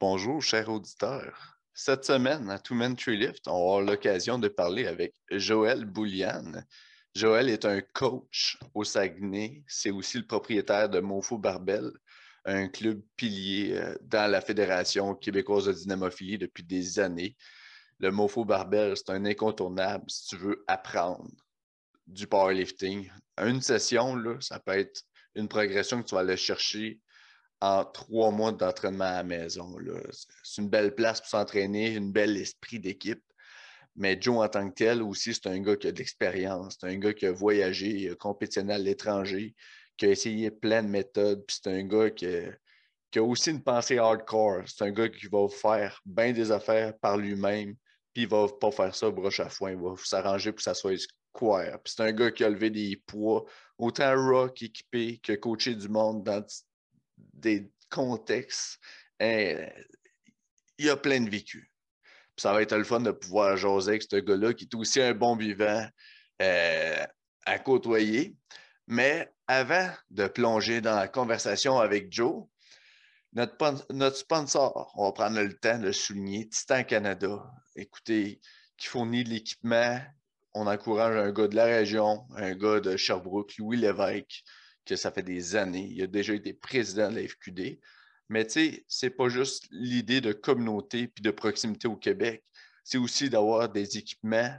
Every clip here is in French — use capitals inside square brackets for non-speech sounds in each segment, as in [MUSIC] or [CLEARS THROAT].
Bonjour, chers auditeurs. Cette semaine, à Two Men Tree Lift, on avoir l'occasion de parler avec Joël Bouliane. Joël est un coach au Saguenay. C'est aussi le propriétaire de Mofo Barbel, un club pilier euh, dans la Fédération québécoise de dynamophilie depuis des années. Le Mofo Barbel, c'est un incontournable si tu veux apprendre du powerlifting. Une session, là, ça peut être une progression que tu vas aller chercher en trois mois d'entraînement à la maison. C'est une belle place pour s'entraîner, un bel esprit d'équipe. Mais Joe, en tant que tel, aussi, c'est un gars qui a de l'expérience. C'est un gars qui a voyagé, compétitionné à l'étranger, qui a essayé plein de méthodes. Puis c'est un gars qui a, aussi une pensée hardcore. C'est un gars qui va faire bien des affaires par lui-même. Puis il va pas faire ça broche à foin. Il va s'arranger pour que ça soit square. Puis c'est un gars qui a levé des poids, autant rock équipé que coaché du monde dans des contextes. Hein, il y a plein de vécu. ça va être le fun de pouvoir jaser avec ce gars-là qui est aussi un bon vivant euh, à côtoyer. Mais avant de plonger dans la conversation avec Joe, notre, sponsor, on va prendre le temps de souligner, Titan Canada. Écoutez, qui fournit l'équipement. On encourage un gars de la région, un gars de Sherbrooke, Louis Lévesque, que ça fait des années. Il a déjà été président de la FQD. Mais tu sais, c'est pas juste l'idée de communauté puis de proximité au Québec. C'est aussi d'avoir des équipements.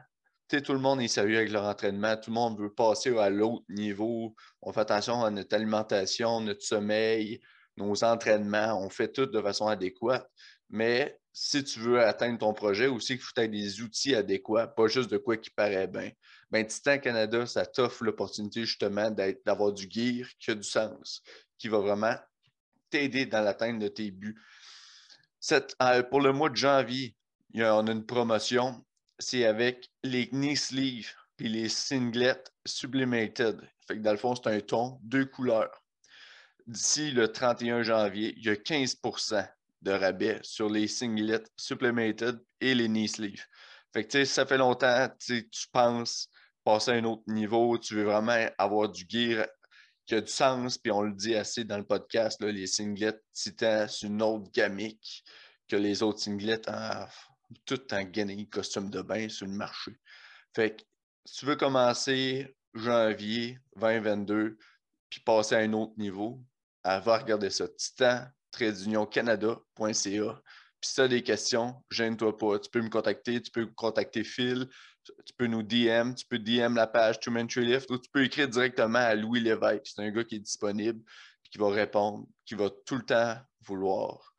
Tu sais, tout le monde est sérieux avec leur entraînement. Tout le monde veut passer à l'autre niveau. On fait attention à notre alimentation, notre sommeil, nos entraînements. On fait tout de façon adéquate. Mais si tu veux atteindre ton projet, aussi, il faut que des outils adéquats, pas juste de quoi qui paraît bien. Ben, Titan Canada, ça t'offre l'opportunité justement d'avoir du gear qui a du sens, qui va vraiment t'aider dans l'atteinte de tes buts. Euh, pour le mois de janvier, on a une promotion. C'est avec les knee sleeves et les singlets sublimated. Fait que dans le fond, c'est un ton, deux couleurs. D'ici le 31 janvier, il y a 15 de rabais sur les singlets sublimated et les knee sleeves. Fait que, ça fait longtemps, tu penses passer à un autre niveau, tu veux vraiment avoir du gear qui a du sens, puis on le dit assez dans le podcast, là, les singlets Titan, c'est une autre gamique que les autres singlets en, tout en gagné costume de bain sur le marché. Fait que si tu veux commencer janvier 2022, puis passer à un autre niveau, va regarder ça. Titan, Canada.ca. Puis si tu as des questions, gêne-toi pas. Tu peux me contacter, tu peux contacter Phil, tu peux nous DM, tu peux DM la page Two Tree Lift ou tu peux écrire directement à Louis Lévesque. C'est un gars qui est disponible, qui va répondre, qui va tout le temps vouloir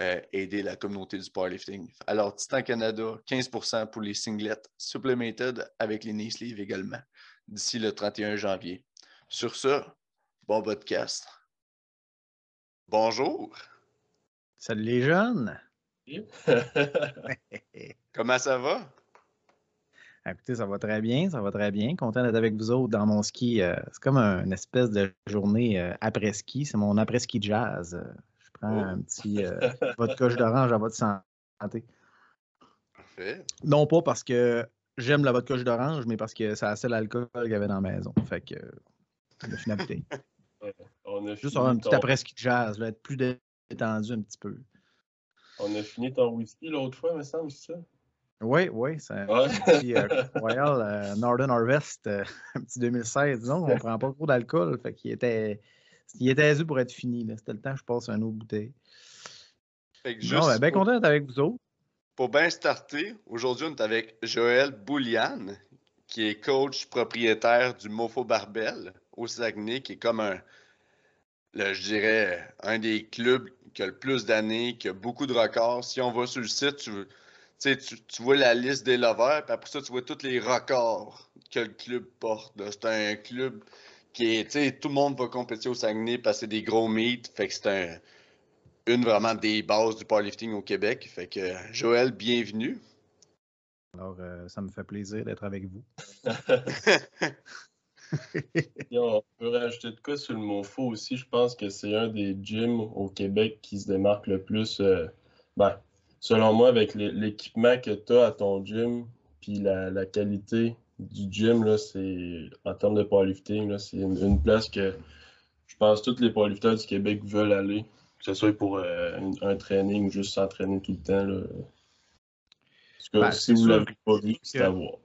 euh, aider la communauté du powerlifting. Alors, Titan Canada, 15% pour les singlets supplemented avec les knee sleeves également d'ici le 31 janvier. Sur ce, bon podcast. Bonjour. Salut les jeunes. [LAUGHS] Comment ça va? Écoutez, ça va très bien, ça va très bien. Content d'être avec vous autres dans mon ski. Euh, c'est comme une espèce de journée euh, après-ski. C'est mon après-ski jazz. je prends oh. un petit euh, vodka d'orange à votre santé. Parfait. Non pas parce que j'aime la vodka d'orange, mais parce que c'est assez l'alcool qu'il y avait dans la maison. Fait que a fini [LAUGHS] bouteille. on a Juste un petit après-ski jazz, là, être plus détendu un petit peu. On a fini ton whisky l'autre fois, me semble, c'est ça? Oui, oui, c'est un petit euh, Royal euh, Northern Harvest, euh, [LAUGHS] un petit 2016. Disons, on ne prend pas trop d'alcool, fait qu'il était, il était azu pour être fini. C'était le temps que je passe un autre bouteille. Fait que juste ben, content d'être avec vous autres. Pour bien starter, aujourd'hui, on est avec Joël Boulian, qui est coach propriétaire du Mofo Barbel au Saguenay, qui est comme un, je dirais, un des clubs qui a le plus d'années, qui a beaucoup de records. Si on va sur le site, tu vois la liste des lovers, puis après ça, tu vois tous les records que le club porte. C'est un club qui est, tu sais, tout le monde va compétir au Saguenay, passer des gros meets. Fait que c'est une vraiment des bases du powerlifting au Québec. Fait que, Joël, bienvenue. Alors, euh, ça me fait plaisir d'être avec vous. [LAUGHS] [LAUGHS] [LAUGHS] on peut rajouter de quoi sur le mot faux aussi? Je pense que c'est un des gyms au Québec qui se démarque le plus. Euh, ben, selon moi, avec l'équipement que tu as à ton gym, puis la, qualité du gym, là, c'est, en termes de powerlifting, c'est une, place que je pense que tous les powerlifters du Québec veulent aller. que ce soit pour un, training ou juste s'entraîner tout le temps. Là. Ben, si vous ne l'avez pas vu, c'est à voir.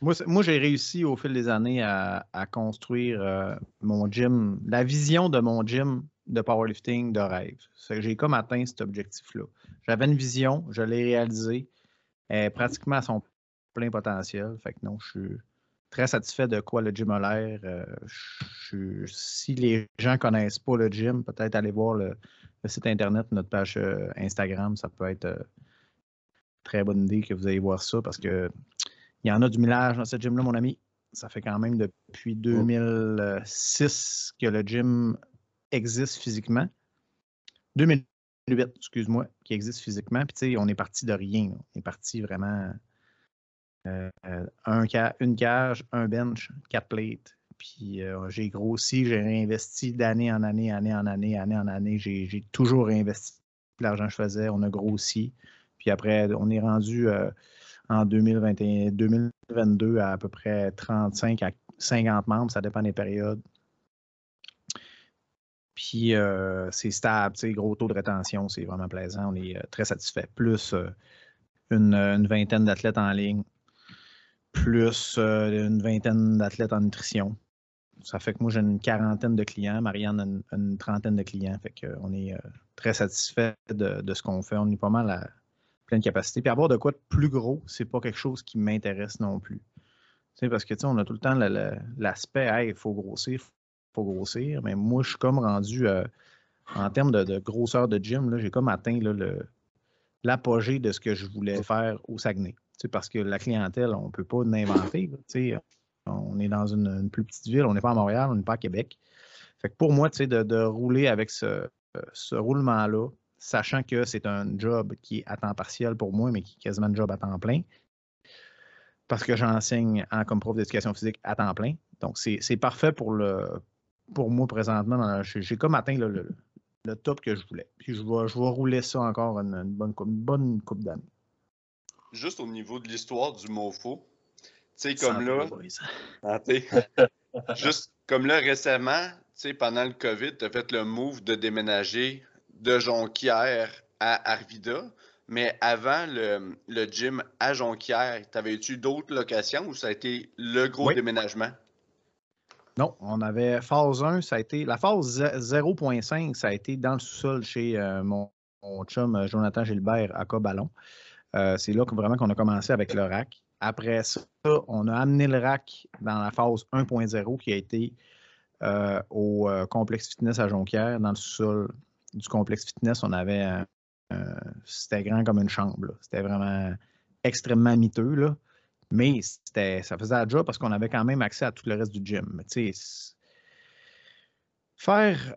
Moi, j'ai réussi au fil des années à, construire euh, mon gym, la vision de mon gym de powerlifting de rêve. J'ai comme atteint cet objectif-là. J'avais une vision, je l'ai réalisée, pratiquement à son plein potentiel. Fait que non, je suis très satisfait de quoi le gym a l'air. Euh, si les gens ne connaissent pas le gym, peut-être aller voir le, site internet, notre page euh, Instagram, ça peut être très bonne idée que vous allez voir ça parce que il y en a du millage dans cette gym-là, mon ami. Ça fait quand même depuis 2006 que le gym existe physiquement. 2008, excuse-moi, qui existe physiquement. Puis, tu sais, on est parti de rien. On est parti vraiment euh, un une cage, un bench, quatre plates. Puis, euh, j'ai grossi, j'ai réinvesti d'année en année, année en année, année en année. J'ai toujours réinvesti l'argent que je faisais. On a grossi. Puis après, on est rendu euh, en 2021, 2022 à à peu près 35 à 50 membres, ça dépend des périodes. Puis euh, c'est stable, gros taux de rétention, c'est vraiment plaisant, on est euh, très satisfait. Plus euh, une, vingtaine d'athlètes en ligne, plus une vingtaine d'athlètes en nutrition. Ça fait que moi j'ai une quarantaine de clients, Marianne a une, trentaine de clients. Fait qu'on est très satisfait de, de ce qu'on fait. On est pas mal à, pleine capacité. Puis avoir de quoi de plus gros, c'est pas quelque chose qui m'intéresse non plus. Tu parce que tu sais, on a tout le temps l'aspect, il faut grossir, il faut grossir. Mais moi, je suis comme rendu euh, en termes de, grosseur de gym, j'ai comme atteint l'apogée de ce que je voulais faire au Saguenay. Tu parce que la clientèle, on ne peut pas l'inventer. On est dans une, plus petite ville, on n'est pas à Montréal, on n'est pas à Québec. Fait que pour moi, tu sais, de, rouler avec ce, ce roulement-là, sachant que c'est un job qui est à temps partiel pour moi, mais qui est quasiment un job à temps plein, parce que j'enseigne en comme prof d'éducation physique à temps plein. Donc, c'est parfait pour, le, pour moi présentement. J'ai comme atteint le, top que je voulais. Puis je vais, je rouler ça encore une, bonne, une bonne coupe d'années. Juste au niveau de l'histoire du MOFO, tu sais, comme là. Ah, [LAUGHS] juste comme là, récemment, tu sais, pendant le COVID, tu as fait le move de déménager de Jonquière à Arvida. Mais avant le, le gym à Jonquière, t'avais-tu d'autres locations ou ça a été le gros déménagement? Non, on avait phase 1, ça a été. La phase 0.5, ça a été dans le sous-sol chez euh, mon, chum euh, Jonathan Gilbert à Cobalon. Euh, c'est là que vraiment qu'on a commencé avec le rack. Après ça, on a amené le rack dans la phase 1.0 qui a été au complexe fitness à Jonquière, dans le sous-sol du complexe fitness, on avait c'était grand comme une chambre. C'était vraiment extrêmement miteux. Là. Mais ça faisait la job parce qu'on avait quand même accès à tout le reste du gym. faire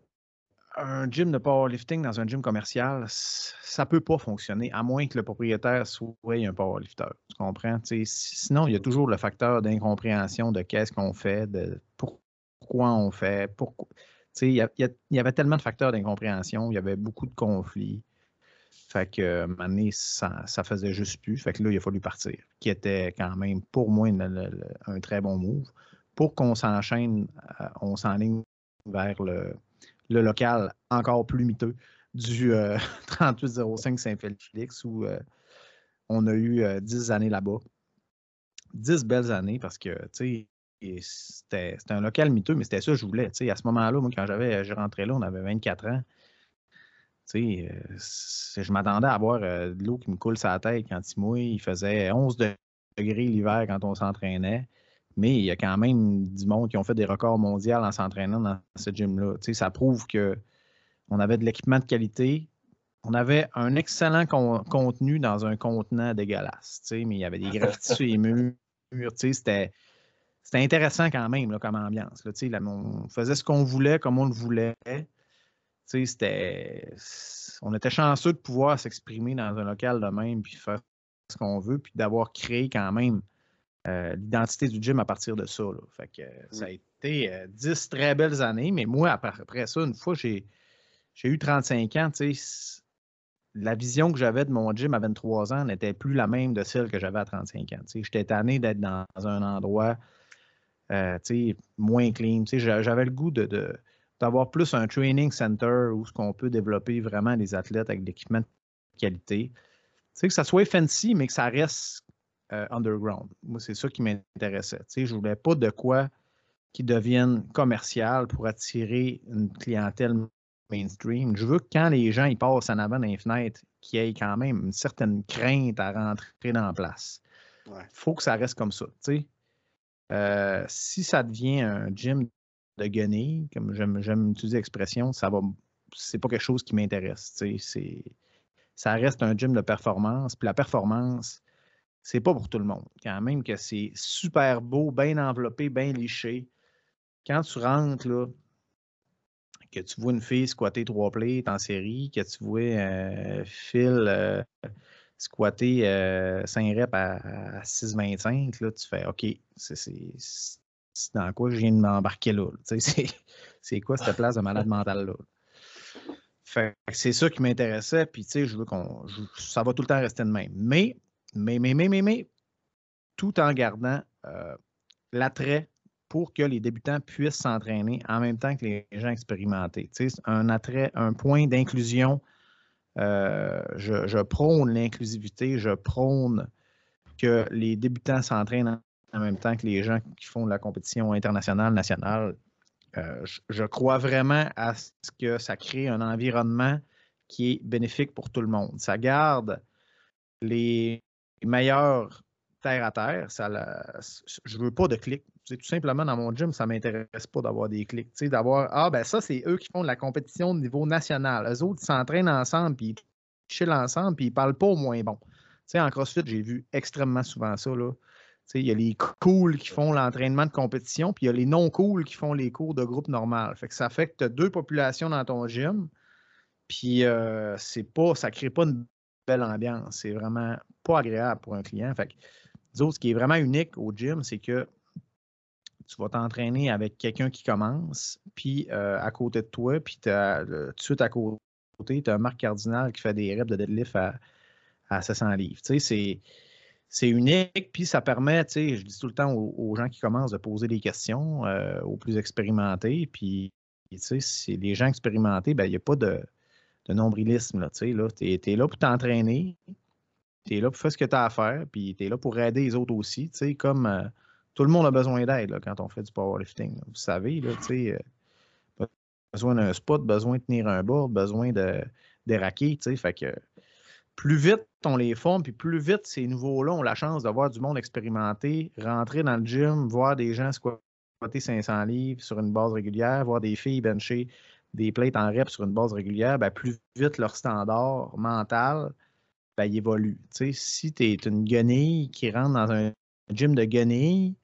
un gym de powerlifting dans un gym commercial, ça ne peut pas fonctionner, à moins que le propriétaire soit un powerlifter. Tu comprends? sinon, il y a toujours le facteur d'incompréhension de qu'est-ce qu'on fait, de pourquoi on fait, pourquoi. Il y, avait tellement de facteurs d'incompréhension, il y avait beaucoup de conflits. Fait que, un ça, ça faisait juste plus. Fait que là, il a fallu partir, qui était quand même, pour moi, un très bon move. Pour qu'on s'enchaîne, euh, on s'enligne vers le, local encore plus miteux du 3805 euh, [LAUGHS] Saint-Félix, où euh, on a eu 10 années là-bas. 10 belles années parce que, c'était un local miteux, mais c'était ça que je voulais. à ce moment-là, moi, quand j'avais, je rentrais là, on avait 24 ans. Euh, je m'attendais à avoir euh, de l'eau qui me coule sur la tête quand il mouille. Il faisait 11 degrés l'hiver quand on s'entraînait. Mais il y a quand même du monde qui ont fait des records mondiaux en s'entraînant dans ce gym-là. Ça prouve qu'on avait de l'équipement de qualité. On avait un excellent contenu dans un contenant dégueulasse. Mais il y avait des [LAUGHS] graffitis sur les murs. C'était c'était intéressant quand même comme ambiance. on faisait ce qu'on voulait, comme on le voulait. C'était, on était chanceux de pouvoir s'exprimer dans un local de même, puis faire ce qu'on veut, puis d'avoir créé quand même euh, l'identité du gym à partir de ça. Fait que, Ça a été euh, dix très belles années, mais moi, après, ça, une fois, j'ai, j'ai eu 35 ans, la vision que j'avais de mon gym à 23 ans n'était plus la même de celle que j'avais à 35 ans. J'étais tanné d'être dans un endroit euh, moins clean. J'avais le goût de, d'avoir plus un training center où ce qu'on peut développer vraiment des athlètes avec de l'équipement de qualité. Tu que ça soit fancy, mais que ça reste euh, underground. Moi, c'est ça qui m'intéressait. Je voulais pas de quoi qui devienne commercial pour attirer une clientèle mainstream. Je veux que quand les gens ils passent en avant d'un fenêtre, qu'il y ait quand même une certaine crainte à rentrer dans la place. Il faut que ça reste comme ça. Euh, si ça devient un gym de guenilles, comme j'aime utiliser l'expression, ça va c'est pas quelque chose qui m'intéresse. Ça reste un gym de performance. Puis la performance, c'est pas pour tout le monde. Quand même que c'est super beau, bien enveloppé, bien liché. Quand tu rentres, là, que tu vois une fille squatter trois plates en série, que tu vois euh, euh, squatter 5 euh, reps à, 6,25, là, tu fais OK, c'est dans quoi je viens de m'embarquer là. c'est quoi cette place de malade mental là? c'est ça qui m'intéressait, puis tu sais, je veux qu'on. Ça va tout le temps rester de même. Mais, mais, mais, mais, mais, mais tout en gardant l'attrait pour que les débutants puissent s'entraîner en même temps que les gens expérimentés. Tu sais, un attrait, un point d'inclusion. Euh, je, prône l'inclusivité, je prône que les débutants s'entraînent en même temps que les gens qui font de la compétition internationale, nationale. Euh, je, crois vraiment à ce que ça crée un environnement qui est bénéfique pour tout le monde. Ça garde les meilleurs terre à terre. Ça je ne veux pas de clics tout simplement, dans mon gym, ça ne m'intéresse pas d'avoir des clics. D'avoir Ah, ben ça, c'est eux qui font de la compétition au niveau national. Eux autres, ils s'entraînent ensemble, puis ils chillent ensemble, puis ils ne parlent pas au moins bon. en CrossFit, j'ai vu extrêmement souvent ça. Là. Il y a les cools qui font l'entraînement de compétition, puis il y a les non-cools qui font les cours de groupe normal. Fait que ça fait que deux populations dans ton gym, puis euh, c'est pas, ça ne crée pas une belle ambiance. C'est vraiment pas agréable pour un client. Fait que, ce qui est vraiment unique au gym, c'est que tu vas t'entraîner avec quelqu'un qui commence, puis euh, à côté de toi, puis tout de suite à côté, tu as Marc Cardinal qui fait des reps de deadlift à, à 700 livres. Tu sais, c'est unique, puis ça permet, tu sais, je dis tout le temps aux, gens qui commencent de poser des questions euh, aux plus expérimentés, puis, tu sais, c'est les gens expérimentés, ben, il n'y a pas de, de nombrilisme, là, tu sais, là, tu es, là pour t'entraîner, tu es là pour faire ce que tu as à faire, puis tu es là pour aider les autres aussi, tu sais, comme... Euh, tout le monde a besoin d'aide quand on fait du powerlifting. Vous savez, là, sais, euh, besoin d'un spot, besoin de tenir un board, besoin de déraquer. Fait que plus vite on les forme, puis plus vite ces nouveaux-là ont la chance de voir du monde expérimenté, rentrer dans le gym, voir des gens squatter 500 livres sur une base régulière, voir des filles bencher des plates en rep sur une base régulière, ben, plus vite leur standard mental ben, évolue. si tu es une guenille qui rentre dans un gym de guenilles,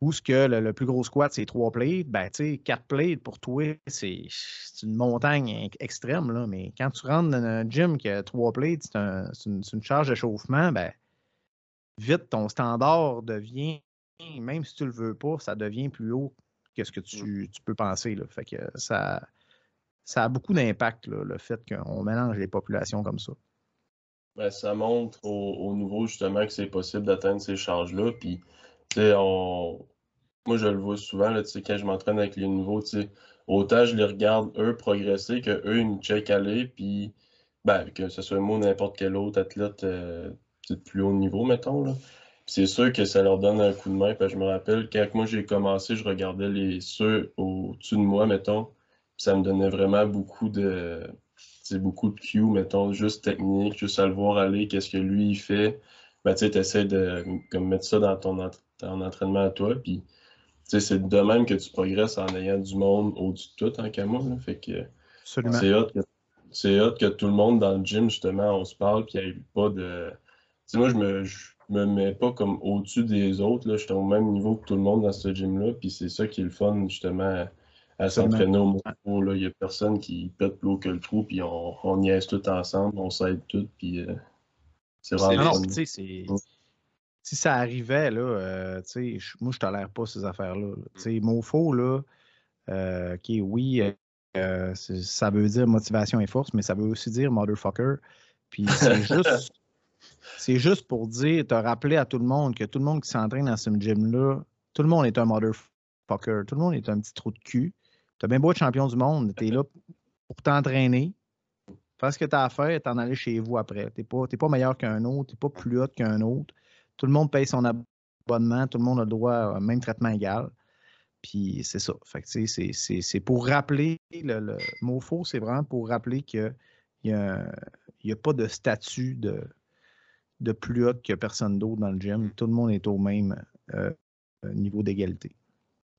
où ce que le, plus gros squat, c'est trois plates, ben, tu sais, quatre plates pour toi, c'est une montagne extrême, là. Mais quand tu rentres dans un gym qui a trois plates, c'est une, charge d'échauffement, ben, vite, ton standard devient, même si tu le veux pas, ça devient plus haut que ce que tu, mmh. peux penser, là. Fait que ça, ça a beaucoup d'impact, le fait qu'on mélange les populations comme ça. Ben, ça montre au, au, nouveau, justement, que c'est possible d'atteindre ces charges-là. Puis, on... moi, je le vois souvent, là, quand je m'entraîne avec les nouveaux, autant je les regarde, eux, progresser, que eux, ils me checkent aller, puis ben, que ce soit moi ou n'importe quel autre athlète euh, de plus haut niveau, mettons. Là. C'est sûr que ça leur donne un coup de main. je me rappelle, quand moi j'ai commencé, je regardais les ceux au-dessus de moi, mettons. ça me donnait vraiment beaucoup de beaucoup de cues, mettons, juste technique, juste à le voir aller, qu'est-ce que lui il fait. Ben, tu essaies de comme, mettre ça dans ton, en entraînement à toi. Puis, c'est de même que tu progresses en ayant du monde au-dessus de tout, en qu'à Fait que c'est hot, que, que tout le monde dans le gym, justement, on se parle, puis il n'y a pas de. sais, moi, je me, me mets pas comme au-dessus des autres. Je suis au même niveau que tout le monde dans ce gym-là. Puis c'est ça qui est le fun, justement, à, s'entraîner au monde. Il n'y a personne qui pète l'eau que le trou, puis on, on niaise tout ensemble, on s'aide tout, puis euh, c'est vraiment. Si ça arrivait, là, euh, moi, je tolère pas ces affaires-là. Là. Mofo, là, euh, oui, euh, ça veut dire motivation et force, mais ça veut aussi dire motherfucker. Puis c'est juste, [LAUGHS] c'est juste pour dire, te rappeler à tout le monde que tout le monde qui s'entraîne dans ce gym-là, tout le monde est un motherfucker. Tout le monde est un petit trou de cul. Tu as bien beau être champion du monde, tu es là pour t'entraîner, faire ce que tu as à faire et t'en aller chez vous après. Tu n'es pas, pas meilleur qu'un autre, tu n'es pas plus haut qu'un autre. Tout le monde paye son abonnement, tout le monde a le droit au même traitement égal. Puis c'est ça. Fait c'est pour rappeler, le, le mot faux, c'est vraiment pour rappeler qu'il n'y a, a, pas de statut de, de plus haut que personne d'autre dans le gym. Tout le monde est au même euh, niveau d'égalité.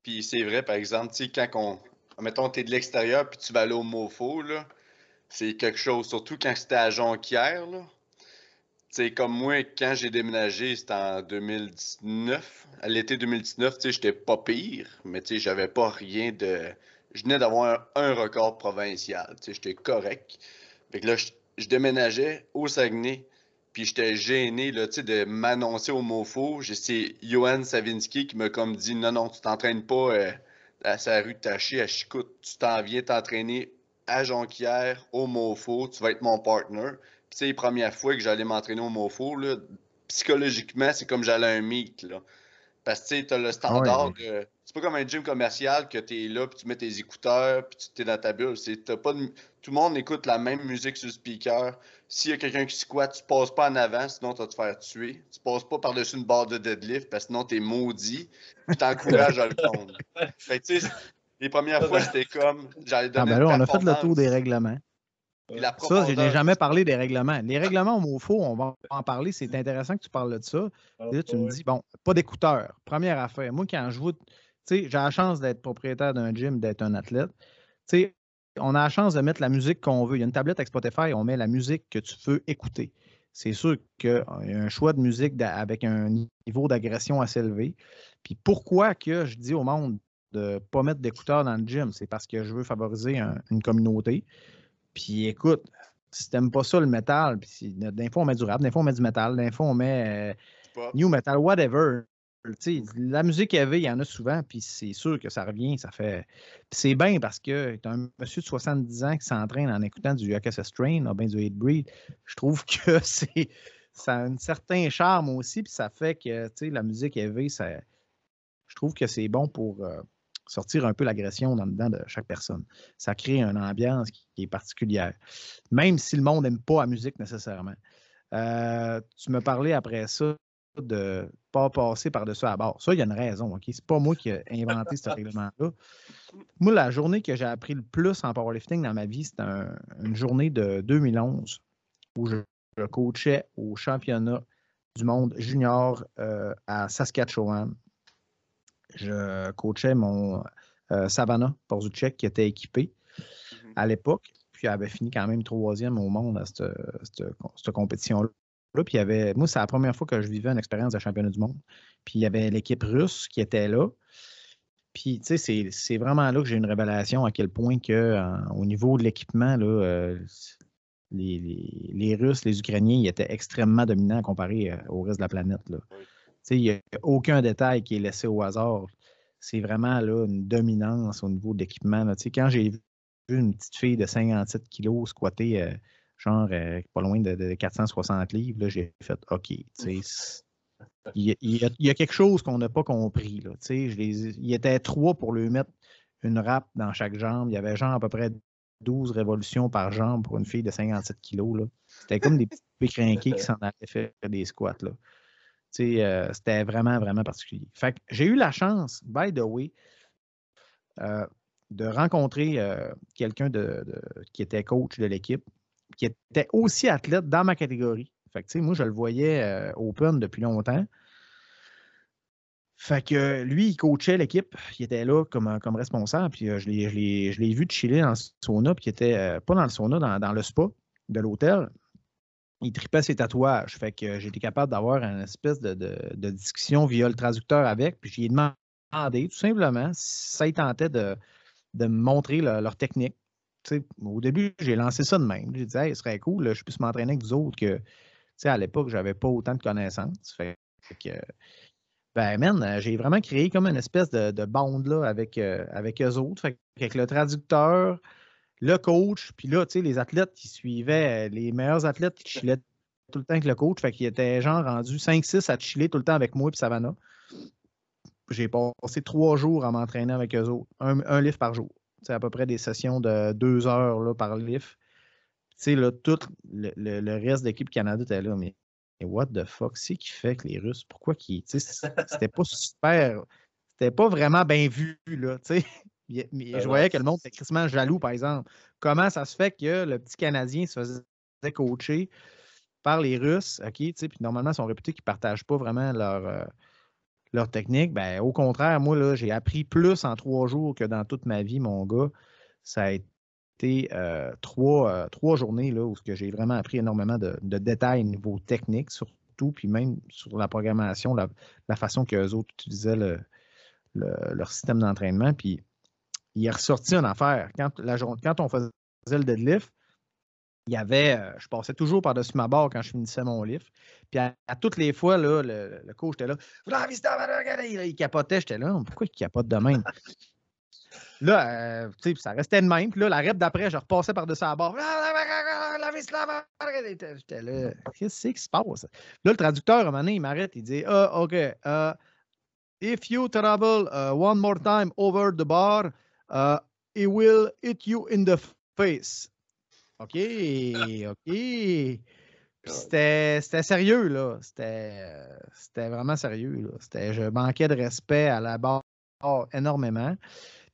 Puis c'est vrai, par exemple, quand on. Mettons, tu es de l'extérieur puis tu vas aller au MoFo, là, c'est quelque chose, surtout quand c'était à Jonquière, là. Sais, comme moi, quand j'ai déménagé, c'était en 2019. À l'été 2019, j'étais pas pire, mais j'avais pas rien de. Je venais d'avoir un, record provincial. J'étais correct. Fait que là, je déménageais au Saguenay puis j'étais gêné là, de m'annoncer au MoFo. C'est Johan Savinski qui m'a comme dit Non, non, tu t'entraînes pas euh, à sa rue Taché à Chicout. Tu t'en viens t'entraîner à Jonquière, au MoFo. Tu vas être mon partner. Puis, c'est les premières fois que j'allais m'entraîner au MoFo, là, psychologiquement, c'est comme j'allais à un meet. Là. Parce que tu as le standard de. C'est pas comme un gym commercial que tu es là, puis tu mets tes écouteurs, puis tu es dans ta bulle. Pas Tout le monde écoute la même musique sur le speaker. S'il y a quelqu'un qui squatte, tu passes pas en avant, sinon tu vas te faire tuer. Tu passes pas par-dessus une barre de deadlift, parce que sinon t'es maudit, puis t'encourages à le prendre. [LAUGHS] Fait tu les premières fois, c'était comme. J'allais donner ah ben là, on a fait le tour des règlements. Ça, je n'ai jamais parlé des règlements. Les règlements au mot faux, on va en parler. C'est intéressant que tu parles de ça. Ah, là, tu me dis, bon, pas d'écouteurs. Première affaire. Moi, quand je vous. Tu sais, j'ai la chance d'être propriétaire d'un gym, d'être un athlète. Tu sais, on a la chance de mettre la musique qu'on veut. Il y a une tablette avec Spotify, on met la musique que tu veux écouter. C'est sûr qu'il y a un choix de musique avec un niveau d'agression assez élevé. Puis pourquoi que je dis au monde de ne pas mettre d'écouteurs dans le gym? C'est parce que je veux favoriser une communauté. Puis écoute, si t'aimes pas ça le métal, puis d'un fois on met du rap, d'un fois on met du métal, d'un fois on met euh, new metal, whatever la musique avait, il y en a souvent, puis c'est sûr que ça revient, ça fait. c'est bien parce que tu un monsieur de 70 ans qui s'entraîne en écoutant du UKS Strain, bien du Hate Breed. Je trouve que [LAUGHS] c'est ça a un certain charme aussi, puis ça fait que la musique éveille, ça, je trouve que c'est bon pour euh, sortir un peu l'agression dans dedans de chaque personne. Ça crée une ambiance qui, est particulière, même si le monde n'aime pas la musique nécessairement. Euh, tu me parlais après ça de ne pas passer par-dessus à bord. Ça, il y a une raison. Ce C'est pas moi qui ai inventé ce règlement-là. Moi, la journée que j'ai appris le plus en powerlifting dans ma vie, c'était une journée de 2011 où je, coachais au championnat du monde junior euh, à Saskatchewan. Je coachais mon euh, Savannah Porzuchek qui était équipé mm-hmm. à l'époque, puis avait fini quand même troisième au monde à cette compétition-là puis il y avait, moi, c'est la première fois que je vivais une expérience de championnat du monde. Puis il y avait l'équipe russe qui était là. Puis, tu sais, c'est vraiment là que j'ai une révélation à quel point que, au niveau de l'équipement, là, euh, les, Russes, les Ukrainiens, ils étaient extrêmement dominants comparé euh, au reste de la planète. Là. Il n'y a aucun détail qui est laissé au hasard. C'est vraiment là, une dominance au niveau de l'équipement. Tu sais, quand j'ai vu une petite fille de 57 kilos squatter euh, genre euh, pas loin de, 460 livres, là, j'ai fait OK. Il y, y, a, quelque chose qu'on n'a pas compris. Là, je les, il était trois pour lui mettre une râpe dans chaque jambe. Il y avait genre à peu près 12 révolutions par jambe pour une fille de 57 kilos. C'était comme des petits crinqués qui s'en allaient faire des squats. Là. Euh, c'était vraiment, vraiment particulier. Fait j'ai eu la chance, by the way, euh, de rencontrer euh, quelqu'un de, qui était coach de l'équipe qui était aussi athlète dans ma catégorie. Fait que, moi, je le voyais open depuis longtemps. Fait que lui, il coachait l'équipe, il était là comme, comme responsable, puis je l'ai vu chiller dans le sauna, puis il était pas dans le sauna, dans, le spa de l'hôtel. Il tripait ses tatouages. Fait que j'étais capable d'avoir une espèce de, discussion via le traducteur avec, puis j'ai demandé tout simplement si ça tentait de, me montrer leur technique au début, j'ai lancé ça de même. J'ai dit, ce serait cool, je puisse m'entraîner avec vous autres que, à l'époque, j'avais pas autant de connaissances. Fait que, ben, j'ai vraiment créé comme une espèce de, de bande là, avec, euh, avec eux autres. Fait avec le traducteur, le coach, puis là, tu sais, les athlètes qui suivaient, les meilleurs athlètes qui [LAUGHS] chillaient tout le temps avec le coach. Fait qu'il était genre rendu 5-6 à chiller tout le temps avec moi et Savannah. J'ai passé trois jours à m'entraîner avec eux autres, un livre par jour C'est à peu près des sessions de deux heures là, par lift. Tu sais, là, tout le, le, reste de l'équipe Canada était là, mais what the fuck, c'est qui fait que les Russes, pourquoi qu'ils. C'était pas super. C'était pas vraiment bien vu, là, tu sais. Je voyais que le monde était crissement jaloux, par exemple. Comment ça se fait que le petit Canadien se faisait coacher par les Russes, OK, tu sais, puis normalement, ils sont réputés qu'ils ne partagent pas vraiment leur, euh, leur technique. Ben, au contraire, moi, là, j'ai appris plus en trois jours que dans toute ma vie, mon gars. Ça a été euh, trois, euh, trois, journées là, où j'ai vraiment appris énormément de, détails au niveau technique, surtout, puis même sur la programmation, la, façon qu'eux autres utilisaient leur système d'entraînement. Puis il est ressorti en affaire. Quand, la, quand on faisait le deadlift, il y avait, euh, je passais toujours par-dessus ma barre quand je finissais mon livre. Puis à, toutes les fois, là, le, coach était là, il capotait, j'étais là, pourquoi il capote de même? Là, euh, tu sais, ça restait de même. Puis là, la rep d'après, je repassais par-dessus la barre. J'étais là, qu'est-ce qui se passe? Là, le traducteur, à un moment donné, il m'arrête, il dit, ah, OK, uh, if you travel one more time over the bar, uh, it will hit you in the face. OK, OK. [LAUGHS] C'était sérieux, là. C'était vraiment sérieux, là. Je manquais de respect à la barre énormément.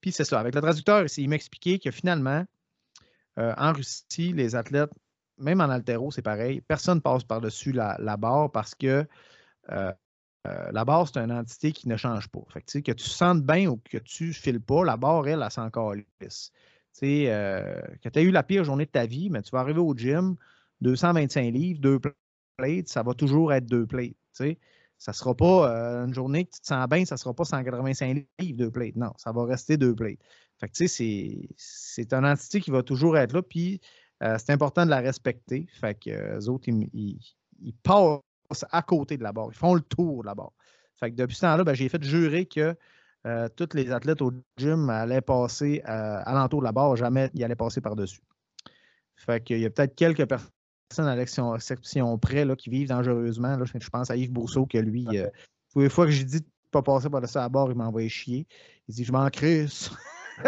Puis c'est ça. Avec le traducteur, il m'expliquait que finalement, euh, en Russie, les athlètes, même en altéro, c'est pareil, personne ne passe par-dessus la, barre parce que euh, euh, la barre, c'est une entité qui ne change pas. Que, que tu sentes bien ou que tu ne files pas, la barre, elle, elle, s'en calisse. Euh, que tu as eu la pire journée de ta vie, mais tu vas arriver au gym, 225 livres, deux plates, ça va toujours être deux plates. Tu ça ne sera pas euh, une journée que tu te sens bien, ça ne sera pas 185 livres, deux plates. Non, ça va rester deux plates. C'est une entité qui va toujours être là, puis c'est important de la respecter. Fait que les autres, ils, ils, passent à côté de la barre. Ils font le tour de la barre. Fait que depuis ce temps-là, ben, j'ai fait jurer que euh, tous les athlètes au gym allaient passer euh, alentour de la barre, jamais ils allaient passer par-dessus. Fait qu'il y a peut-être quelques personnes à l'exception près là, qui vivent dangereusement. Là, je pense à Yves Bourseau que lui, euh, tous les fois que j'ai dit de ne pas passer par-dessus la barre, il m'a envoyé chier. Il dit Je m'en crisse. [LAUGHS]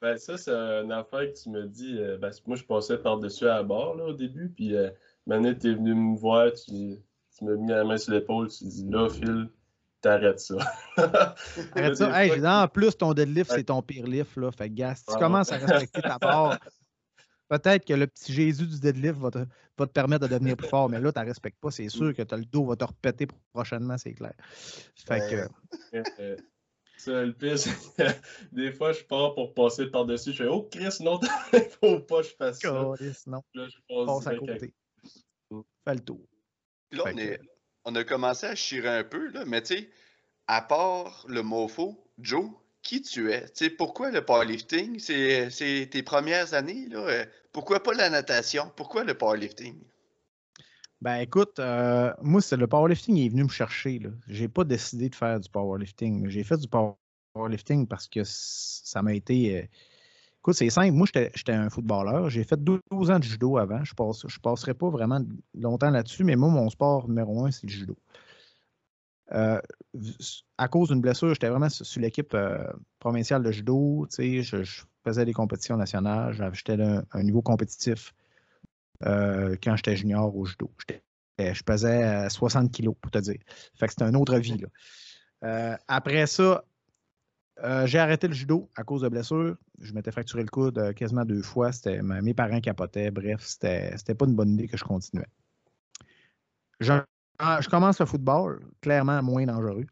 ben, ça, c'est une affaire que tu me dis. Ben, moi, je passais par-dessus la barre là, au début, puis maintenant, tu es venu me voir, tu tu m'as mis la main sur l'épaule, tu dis là, Phil, t'arrêtes ça. [LAUGHS] Arrête ça. Hey, en plus, ton deadlift, c'est ton pire lift. Là. Fait si tu commences à respecter ta part, [LAUGHS] peut-être que le petit Jésus du deadlift va te, va te permettre de devenir plus fort, mais là, tu ne respectes pas. C'est sûr que as le dos va te repéter prochainement, c'est clair. Fait que. Ça, le pire, [LAUGHS] des fois, je pars pour passer par-dessus. Je fais Oh, Chris, non, il faut pas que je fasse ça. Chris, non. Là, je passe, à côté. Fais le tour. Là, on, a commencé à chirer un peu, là, mais tu sais, à part le mofo, Joe, qui tu es? sais, pourquoi le powerlifting? C'est tes premières années, là? Euh, pourquoi pas la natation? Pourquoi le powerlifting? Ben écoute, euh, moi, c'est le powerlifting est venu me chercher. Je n'ai pas décidé de faire du powerlifting. J'ai fait du powerlifting parce que ça m'a été. Écoute, c'est simple. Moi, j'étais un footballeur. J'ai fait 12 ans de judo avant. Je ne passerai pas vraiment longtemps là-dessus, mais moi, mon sport numéro un, c'est le judo. Euh, à cause d'une blessure, j'étais vraiment sur, l'équipe euh, provinciale de judo. Je, je, faisais des compétitions nationales. J'étais un, un niveau compétitif euh, quand j'étais junior au judo. Je pesais 60 kilos, pour te dire. Fait que c'était une autre vie. après ça, euh, j'ai arrêté le judo à cause de blessures. Je m'étais fracturé le coude euh, quasiment deux fois. mes parents capotaient. Bref, c'était, c'était pas une bonne idée que je continuais. Je, commence le football, clairement moins dangereux.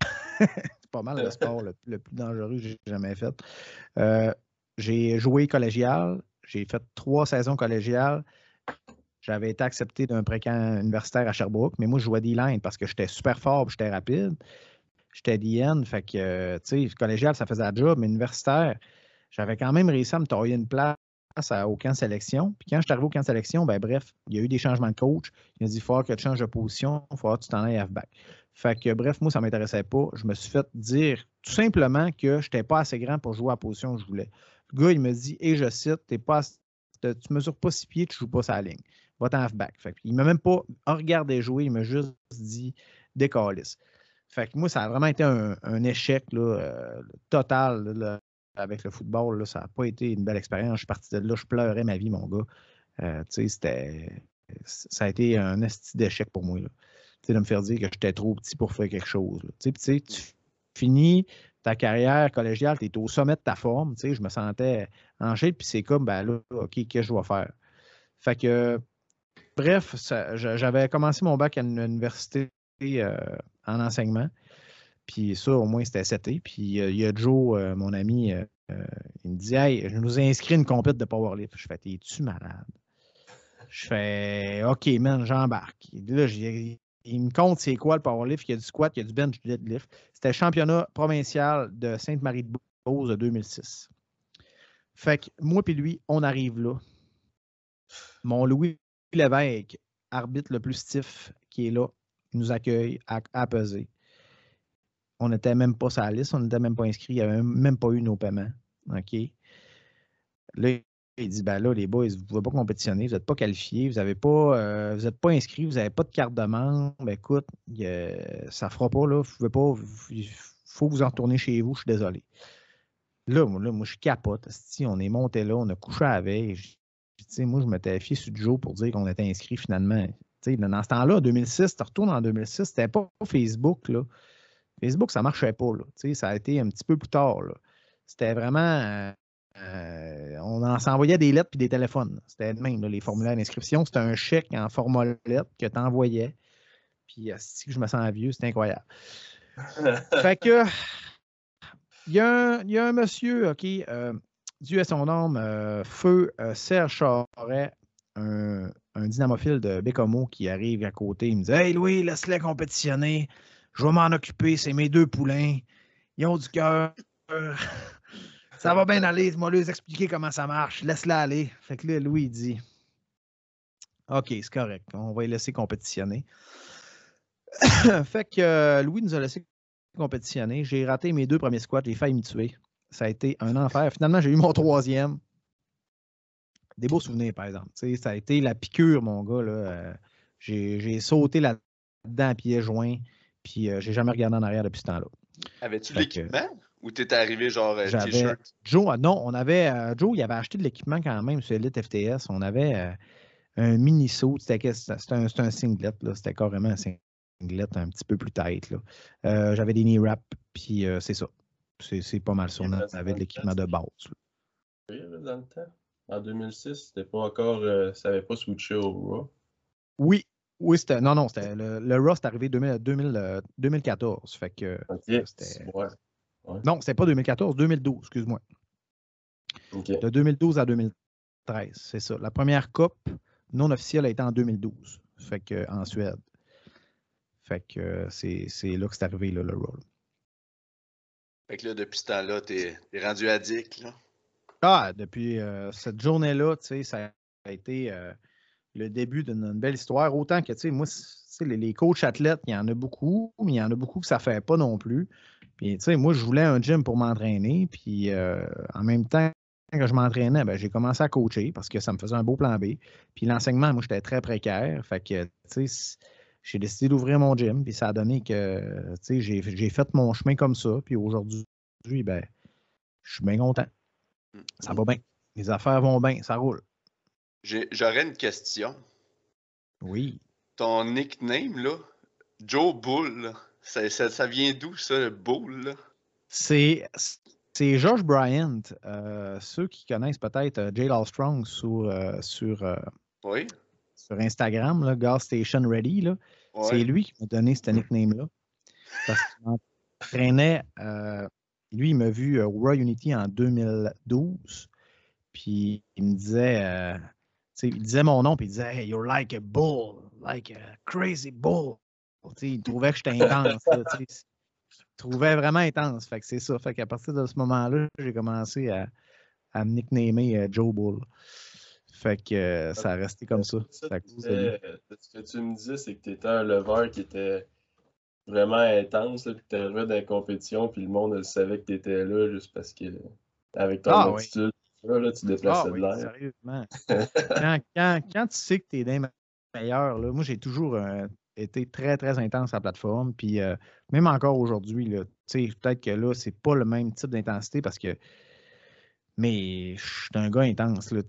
[LAUGHS] c'est pas mal le sport le, plus dangereux que j'ai jamais fait. Euh, j'ai joué collégial. J'ai fait trois saisons collégiales. J'avais été accepté d'un précamp universitaire à Sherbrooke, mais moi, je jouais D-line parce que j'étais super fort et j'étais rapide. J'étais d'IN, fait que, tu sais, collégial, ça faisait la job, mais universitaire, j'avais quand même réussi à me tailler une place au camp de sélection. Puis quand je suis arrivé au camp de sélection, ben bref, il y a eu des changements de coach. Il a dit, il faut que tu changes de position, il faut que tu t'en ailles halfback. Fait que, bref, moi, ça ne m'intéressait pas. Je me suis fait dire tout simplement que je n'étais pas assez grand pour jouer à la position que je voulais. Le gars, il me dit, et je cite, tu ne mesures pas six pieds, tu ne joues pas sa ligne. Va-t'en halfback. Fait il ne m'a même pas regardé jouer, il m'a juste dit, décalisse. Fait que moi, ça a vraiment été un, échec euh, total. avec le football, là, ça n'a pas été une belle expérience. Je suis parti de là, je pleurais ma vie, mon gars. Euh, c'était, ça a été un esti d'échec pour moi. De me faire dire que j'étais trop petit pour faire quelque chose. Tu finis ta carrière collégiale, tu es au sommet de ta forme. Je me sentais en puis c'est comme, ben là, OK, qu'est-ce que je dois faire? Fait que, bref, j'avais commencé mon bac à l'université euh, en enseignement. Puis ça, au moins, c'était cet. Puis euh, il y a Joe, euh, mon ami, il me dit Hey, je nous ai inscrit une compète de powerlift. Je fais T'es-tu malade? Je fais OK, man, j'embarque. Là, il me compte c'est quoi le powerlift. Il y a du squat, il y a du bench, du deadlift. C'était le championnat provincial de Sainte-Marie-de-Beauce de 2006. Fait que moi et lui, on arrive là. Mon Louis Lévesque, arbitre le plus stiff qui est là, nous accueille à, peser. On n'était même pas sur la liste, on n'était même pas inscrit, il n'y avait même pas eu nos paiements. OK? Là, il dit ben là, les boys, vous ne pouvez pas compétitionner, vous n'êtes pas qualifiés, vous n'êtes pas, euh, vous pas inscrits, vous n'avez pas de carte de membre. Ben écoute, ça ne fera pas, là. Vous pouvez pas. Il faut vous en retourner chez vous, je suis désolé. Là, moi, là, moi je capote. Si on est monté là, on a couché avec. Moi, je m'étais fié sur Joe pour dire qu'on était inscrit finalement. Dans ce temps-là, en 2006, tu retournes en 2006, c'était pas Facebook. Là. Facebook, ça ne marchait pas. Là. Ça a été un petit peu plus tard. C'était vraiment. Euh, euh, on s'envoyait des lettres puis des téléphones. C'était même, les formulaires d'inscription. C'était un chèque en format lettre que tu envoyais. Puis, si je me sens vieux, c'est incroyable. [LAUGHS] fait que, il y, a un monsieur, OK, euh, Dieu est son nom, euh, Feu Serge Charret, un, dynamophile de Bécomo qui arrive à côté. Il me dit Hey Louis, laisse-les compétitionner. Je vais m'en occuper. C'est mes deux poulains. Ils ont du cœur. [LAUGHS] Ça va bien aller, moi lui expliquer comment ça marche. Laisse-la aller. Fait que là, Louis, il dit OK, c'est correct. On va les laisser compétitionner. [COUGHS] fait que euh, Louis nous a laissé compétitionner. J'ai raté mes deux premiers squats. J'ai failli me tuer. Ça a été un enfer. Finalement, j'ai eu mon troisième. Des beaux souvenirs, par exemple. ça a été la piqûre, mon gars. Euh, j'ai sauté là-dedans à pieds joints. Puis euh, j'ai jamais regardé en arrière depuis ce temps-là. Avais-tu l'équipement? Ou t'étais arrivé genre euh, t-shirt? Joe, ah, non, on avait. Euh, Joe, il avait acheté de l'équipement quand même sur Elite FTS. On avait euh, un mini-saut. C'était un, un, singlet, là. C'était carrément un singlet un petit peu plus tight. Là. J'avais des knee wraps, puis c'est ça. C'est pas mal ça. On avait de l'équipement de base. Oui, dans le temps. En 2006, c'était pas encore. ça n'avait pas switché au Raw? Oui, oui, c'était. Non, non, c'était. Le, le Raw, c'est arrivé 2000, 2014. Fait que. c'était. Ouais. Non, c'était pas 2014, 2012, excuse-moi. De 2012 à 2013, c'est ça. La première coupe non officielle a été en 2012, fait que, en Suède. Fait que c'est là que c'est arrivé, le rôle. Fait que là, depuis ce temps-là, t'es es rendu addict, là? Ah, depuis euh, cette journée-là, ça a été euh, le début d'une belle histoire. Autant que, tu sais, moi, les, coachs athlètes, il y en a beaucoup, mais il y en a beaucoup que ça ne fait pas non plus. Puis, tu sais, moi, je voulais un gym pour m'entraîner. Puis, euh, en même temps, quand je m'entraînais, ben, j'ai commencé à coacher parce que ça me faisait un beau plan B. Puis, l'enseignement, moi, j'étais très précaire. Fait que, tu sais, j'ai décidé d'ouvrir mon gym. Puis, ça a donné que, tu sais, j'ai fait mon chemin comme ça. Puis, aujourd'hui, ben, je suis bien content. Ça va bien. Les affaires vont bien. Ça roule. J'aurais une question. Oui. Ton nickname, là, Joe Bull, ça, vient d'où, ça, le Bull? C'est. C'est George Bryant. Euh, ceux qui connaissent peut-être euh, Jay Strong sur, euh, sur, sur Instagram, là, Gas Station Ready, c'est lui qui m'a donné ce nickname-là. Parce qu'il m'entraînait. Lui, il m'a vu au Royal Unity en 2012. Puis il me disait. il disait mon nom, puis il disait hey, You're like a bull, like a crazy bull il trouvait que j'étais intense. il trouvait vraiment intense. Fait que c'est ça. Fait qu'à partir de ce moment-là, j'ai commencé à, à, me nicknamer euh, Joe Bull. Fait que euh, ça a resté comme ça. ce que tu me disais, c'est que tu étais un lever qui était vraiment intense, puis que tu arrivais dans la compétition, puis le monde savait que tu étais là juste parce que, avec ton ah attitude, là, tu déplaçais ah de l'air. Sérieusement. [LAUGHS] quand, quand, quand, tu sais que tu es d'un meilleur, là, moi j'ai toujours un été très, très intense à la plateforme. Puis euh, même encore aujourd'hui, peut-être que là, c'est pas le même type d'intensité parce que Mais je suis un gars intense. Là.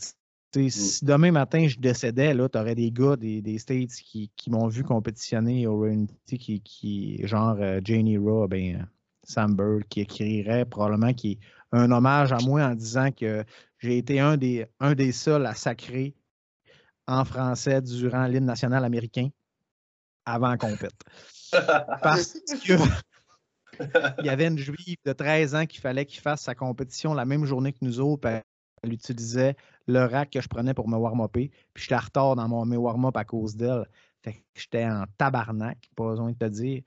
Mm. Si demain matin je décédais, tu aurais des gars des, des States qui, qui m'ont vu compétitionner au Reality, qui, qui, genre euh, Janie Raw, ben, euh, Sam Bird, qui écrirait probablement qui un hommage à moi en disant que j'ai été un des, un des seuls à sacrer en français durant l'hymne national américain avant qu'on pète. Parce que [LAUGHS] il y avait une juive de 13 ans qui fallait qu'il fasse sa compétition la même journée que nous autres. Elle utilisait le rack que je prenais pour me warm-upper. Puis j'étais en retard dans mon mes warm-up à cause d'elle. Fait que j'étais en tabarnak, pas besoin de te dire.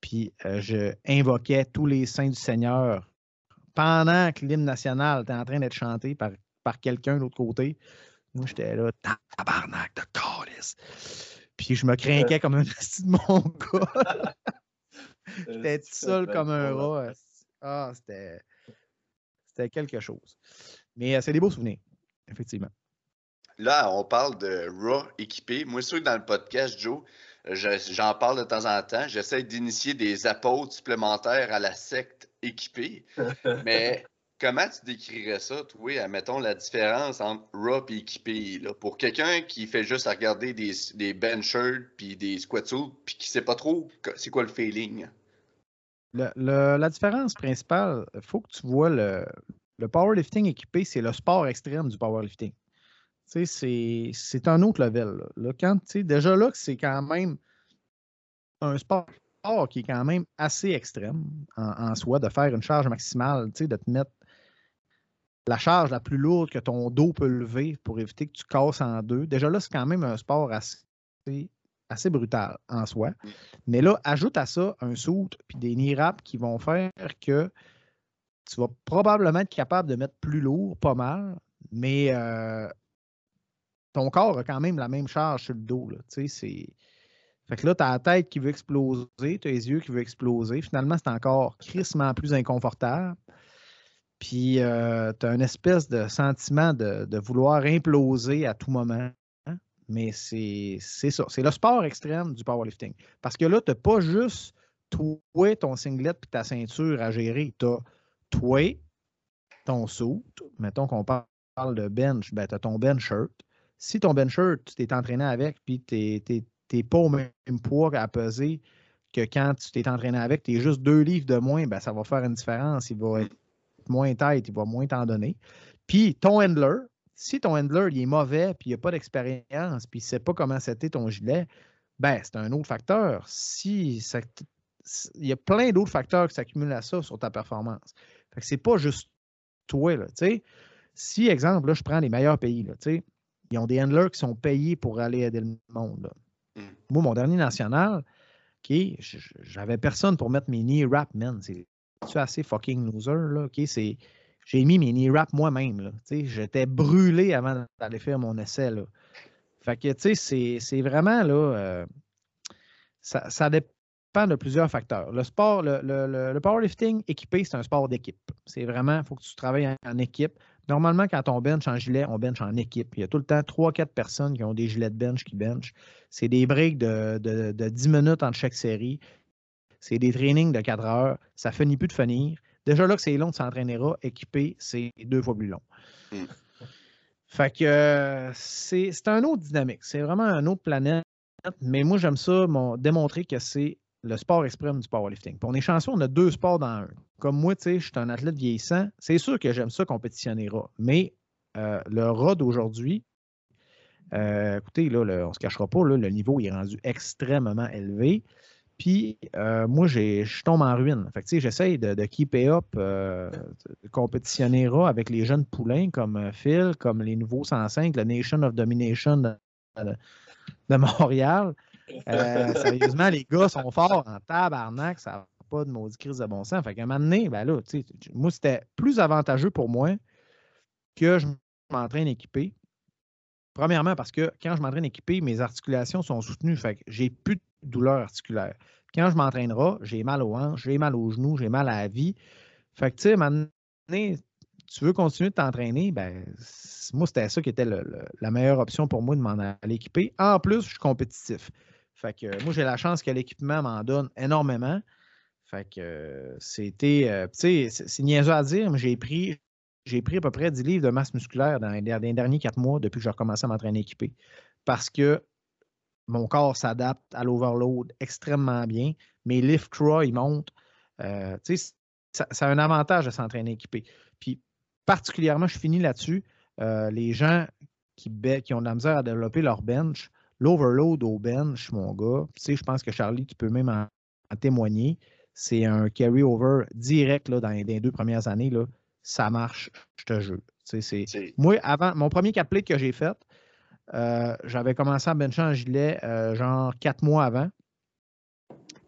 Puis euh, je invoquais tous les saints du Seigneur pendant que l'hymne national était en train d'être chanté par, par quelqu'un de l'autre côté. Moi, j'étais là, tabarnak de calice. Puis je me [LAUGHS] craquais comme un [LAUGHS] esti de mon gars. [LAUGHS] J'étais tout seul comme un rat. Ah, c'était. C'était quelque chose. Mais euh, c'est des beaux souvenirs, effectivement. Là, on parle de Raw équipé. Moi, sûr que dans le podcast, Joe, je- j'en parle de temps en temps. J'essaie d'initier des apôtres supplémentaires à la secte équipée. [LAUGHS] Mais comment tu décrirais ça, toi, admettons, la différence entre Raw et équipé? Là, pour quelqu'un qui fait juste à regarder des, des benchers puis des squat suits puis qui sait pas trop c'est quoi le feeling? Le- le- la différence principale, il faut que tu vois le, le powerlifting équipé, c'est le sport extrême du powerlifting. C'est- un autre level. Là. Quand, déjà là, c'est quand même un sport qui est quand même assez extrême en, en soi, de faire une charge maximale, de te mettre la charge la plus lourde que ton dos peut lever pour éviter que tu casses en deux. Déjà là, c'est quand même un sport assez, assez brutal en soi. Mais là, ajoute à ça un suit puis des knee wraps qui vont faire que tu vas probablement être capable de mettre plus lourd, pas mal, mais euh, ton corps a quand même la même charge sur le dos. Là, c'est... Fait que là, tu as la tête qui veut exploser, tu as les yeux qui veulent exploser. Finalement, c'est encore crissement plus inconfortable. Puis, tu as une espèce de sentiment de, de vouloir imploser à tout moment. Mais c'est c'est ça. C'est le sport extrême du powerlifting. Parce que là, tu n'as pas juste toi, ton singlet puis ta ceinture à gérer. Tu as toi, ton suit. Mettons qu'on parle de bench, ben, tu as ton bench shirt. Si ton bench shirt, tu t'es entraîné avec puis tu n'es pas au même poids à peser que quand tu t'es entraîné avec, tu es juste deux livres de moins, ben, ça va faire une différence. Il va être moins tête, il va moins t'en donner. Puis ton handler, si ton handler il est mauvais, puis il n'a pas d'expérience, puis il ne sait pas comment c'était ton gilet, ben c'est un autre facteur. Si ça- il y a plein d'autres facteurs qui s'accumulent à ça sur ta performance. Fait que c'est pas juste toi, là, tu sais. Si, exemple, là, je prends les meilleurs pays, là, tu sais, ils ont des handlers qui sont payés pour aller aider le monde. là. Mm. Moi, mon dernier national, OK, j'avais personne pour mettre mes knee wraps, man. C'est assez fucking loser, là. OK, c'est... J'ai mis mes knee wraps moi-même, là. Tu sais, j'étais brûlé avant d'aller faire mon essai, là. Fait que, tu sais, c'est- c'est vraiment, là... euh, ça, ça dépend de plusieurs facteurs. Le sport, le, le- le- le powerlifting équipé, c'est un sport d'équipe. C'est vraiment, il faut que tu travailles en, en équipe. Normalement, quand on bench en gilet, on bench en équipe. Il y a tout le temps 3-4 personnes qui ont des gilets de bench qui bench. C'est des breaks de, de, de 10 minutes entre chaque série. C'est des trainings de 4 heures. Ça finit plus de finir. Déjà là que c'est long de s'entraîner là, équipé, c'est deux fois plus long. Mm. Fait que c'est c'est un autre dynamique. C'est vraiment un autre planète. Mais moi, j'aime ça, mon- démontrer que c'est le sport extrême du powerlifting. Puis on est chanceux, on a deux sports dans un. Comme moi, tu sais, je suis un athlète vieillissant. C'est sûr que j'aime ça compétitionner rat. Mais euh, le rat d'aujourd'hui, euh, écoutez, là, on ne se cachera pas, là, le niveau est rendu extrêmement élevé. Puis euh, moi, je tombe en ruine. Fait que, tu sais, j'essaye de, de keeper up, de compétitionner avec les jeunes poulains comme Phil, comme les nouveaux 105, le Nation of Domination de Montréal. Euh, [LAUGHS] sérieusement, les gars sont forts en tabarnak, ça n'a pas de maudit crise de bon sens. Fait qu'à un moment donné, ben là, moi, c'était plus avantageux pour moi que je m'entraîne équipé. Premièrement, parce que quand je m'entraîne équipé, mes articulations sont soutenues. Fait que j'ai plus de douleur articulaire. Quand je m'entraînerai, j'ai mal aux hanches, j'ai mal aux genoux, j'ai mal à la vie. Fait que, tu sais, à un moment donné, tu veux continuer de t'entraîner, ben, moi, c'était ça qui était le- le- la meilleure option pour moi de m'en aller équiper. En plus, je suis compétitif. Fait que moi, j'ai la chance que l'équipement m'en donne énormément. Fait que c'était, euh, tu sais, c'est niaiseux à dire, mais j'ai pris, j'ai pris à peu près 10 livres de masse musculaire dans les, derniers quatre mois depuis que j'ai recommencé à m'entraîner équipé. Parce que mon corps s'adapte à l'overload extrêmement bien. Mes lift craw, ils montent. Euh, ça, ça, a un avantage de s'entraîner équipé. Puis, particulièrement, je finis là-dessus. Euh, les gens qui, qui, ont de la misère à développer leur bench, l'overload au bench, mon gars, tu sais, je pense que Charlie, tu peux même en, témoigner. C'est un carry-over direct là, dans, les, deux premières années. Là, ça marche, je te jure. Moi, avant, mon premier cap que j'ai fait, euh, j'avais commencé à bencher en gilet euh, genre quatre mois avant.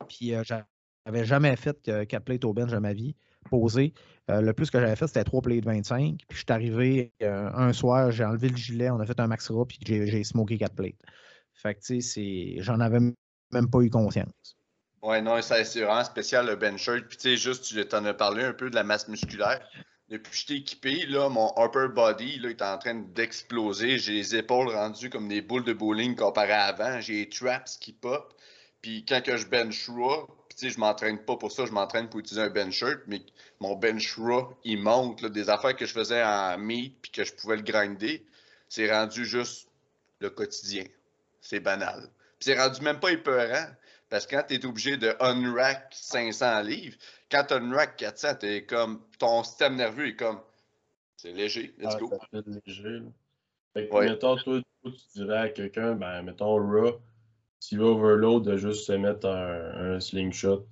Puis euh, j'avais jamais fait quatre plates au bench de ma vie, posé. le plus que j'avais fait, c'était trois plates 25. Puis je suis arrivé un soir, j'ai enlevé le gilet, on a fait un max puis j'ai smoké quatre plates. Fait que tu sais, j'en avais même pas eu conscience. Ouais, non, c'est vraiment spécial le bench shirt. Puis tu sais, juste, tu en as parlé un peu de la masse musculaire depuis que je suis équipé, là, mon upper body là, est en train d'exploser. J'ai les épaules rendues comme des boules de bowling comparé à avant. J'ai les traps qui pop. Puis quand que je bench raw, puis je m'entraîne pas pour ça, je m'entraîne pour utiliser un bench shirt, mais mon bench raw, il monte. des affaires que je faisais en meat puis que je pouvais le grinder, c'est rendu juste le quotidien. C'est banal. Puis c'est rendu même pas épeurant. Parce que quand tu es obligé de unrack 500 livres, quand tu unrack 400, es comme, ton système nerveux est comme, c'est léger, let's ah, go. Ça léger. Fait que, mettons, toi, tu dirais à quelqu'un, ben, mettons, Raw, s'il va overload, de juste se mettre un, slingshot,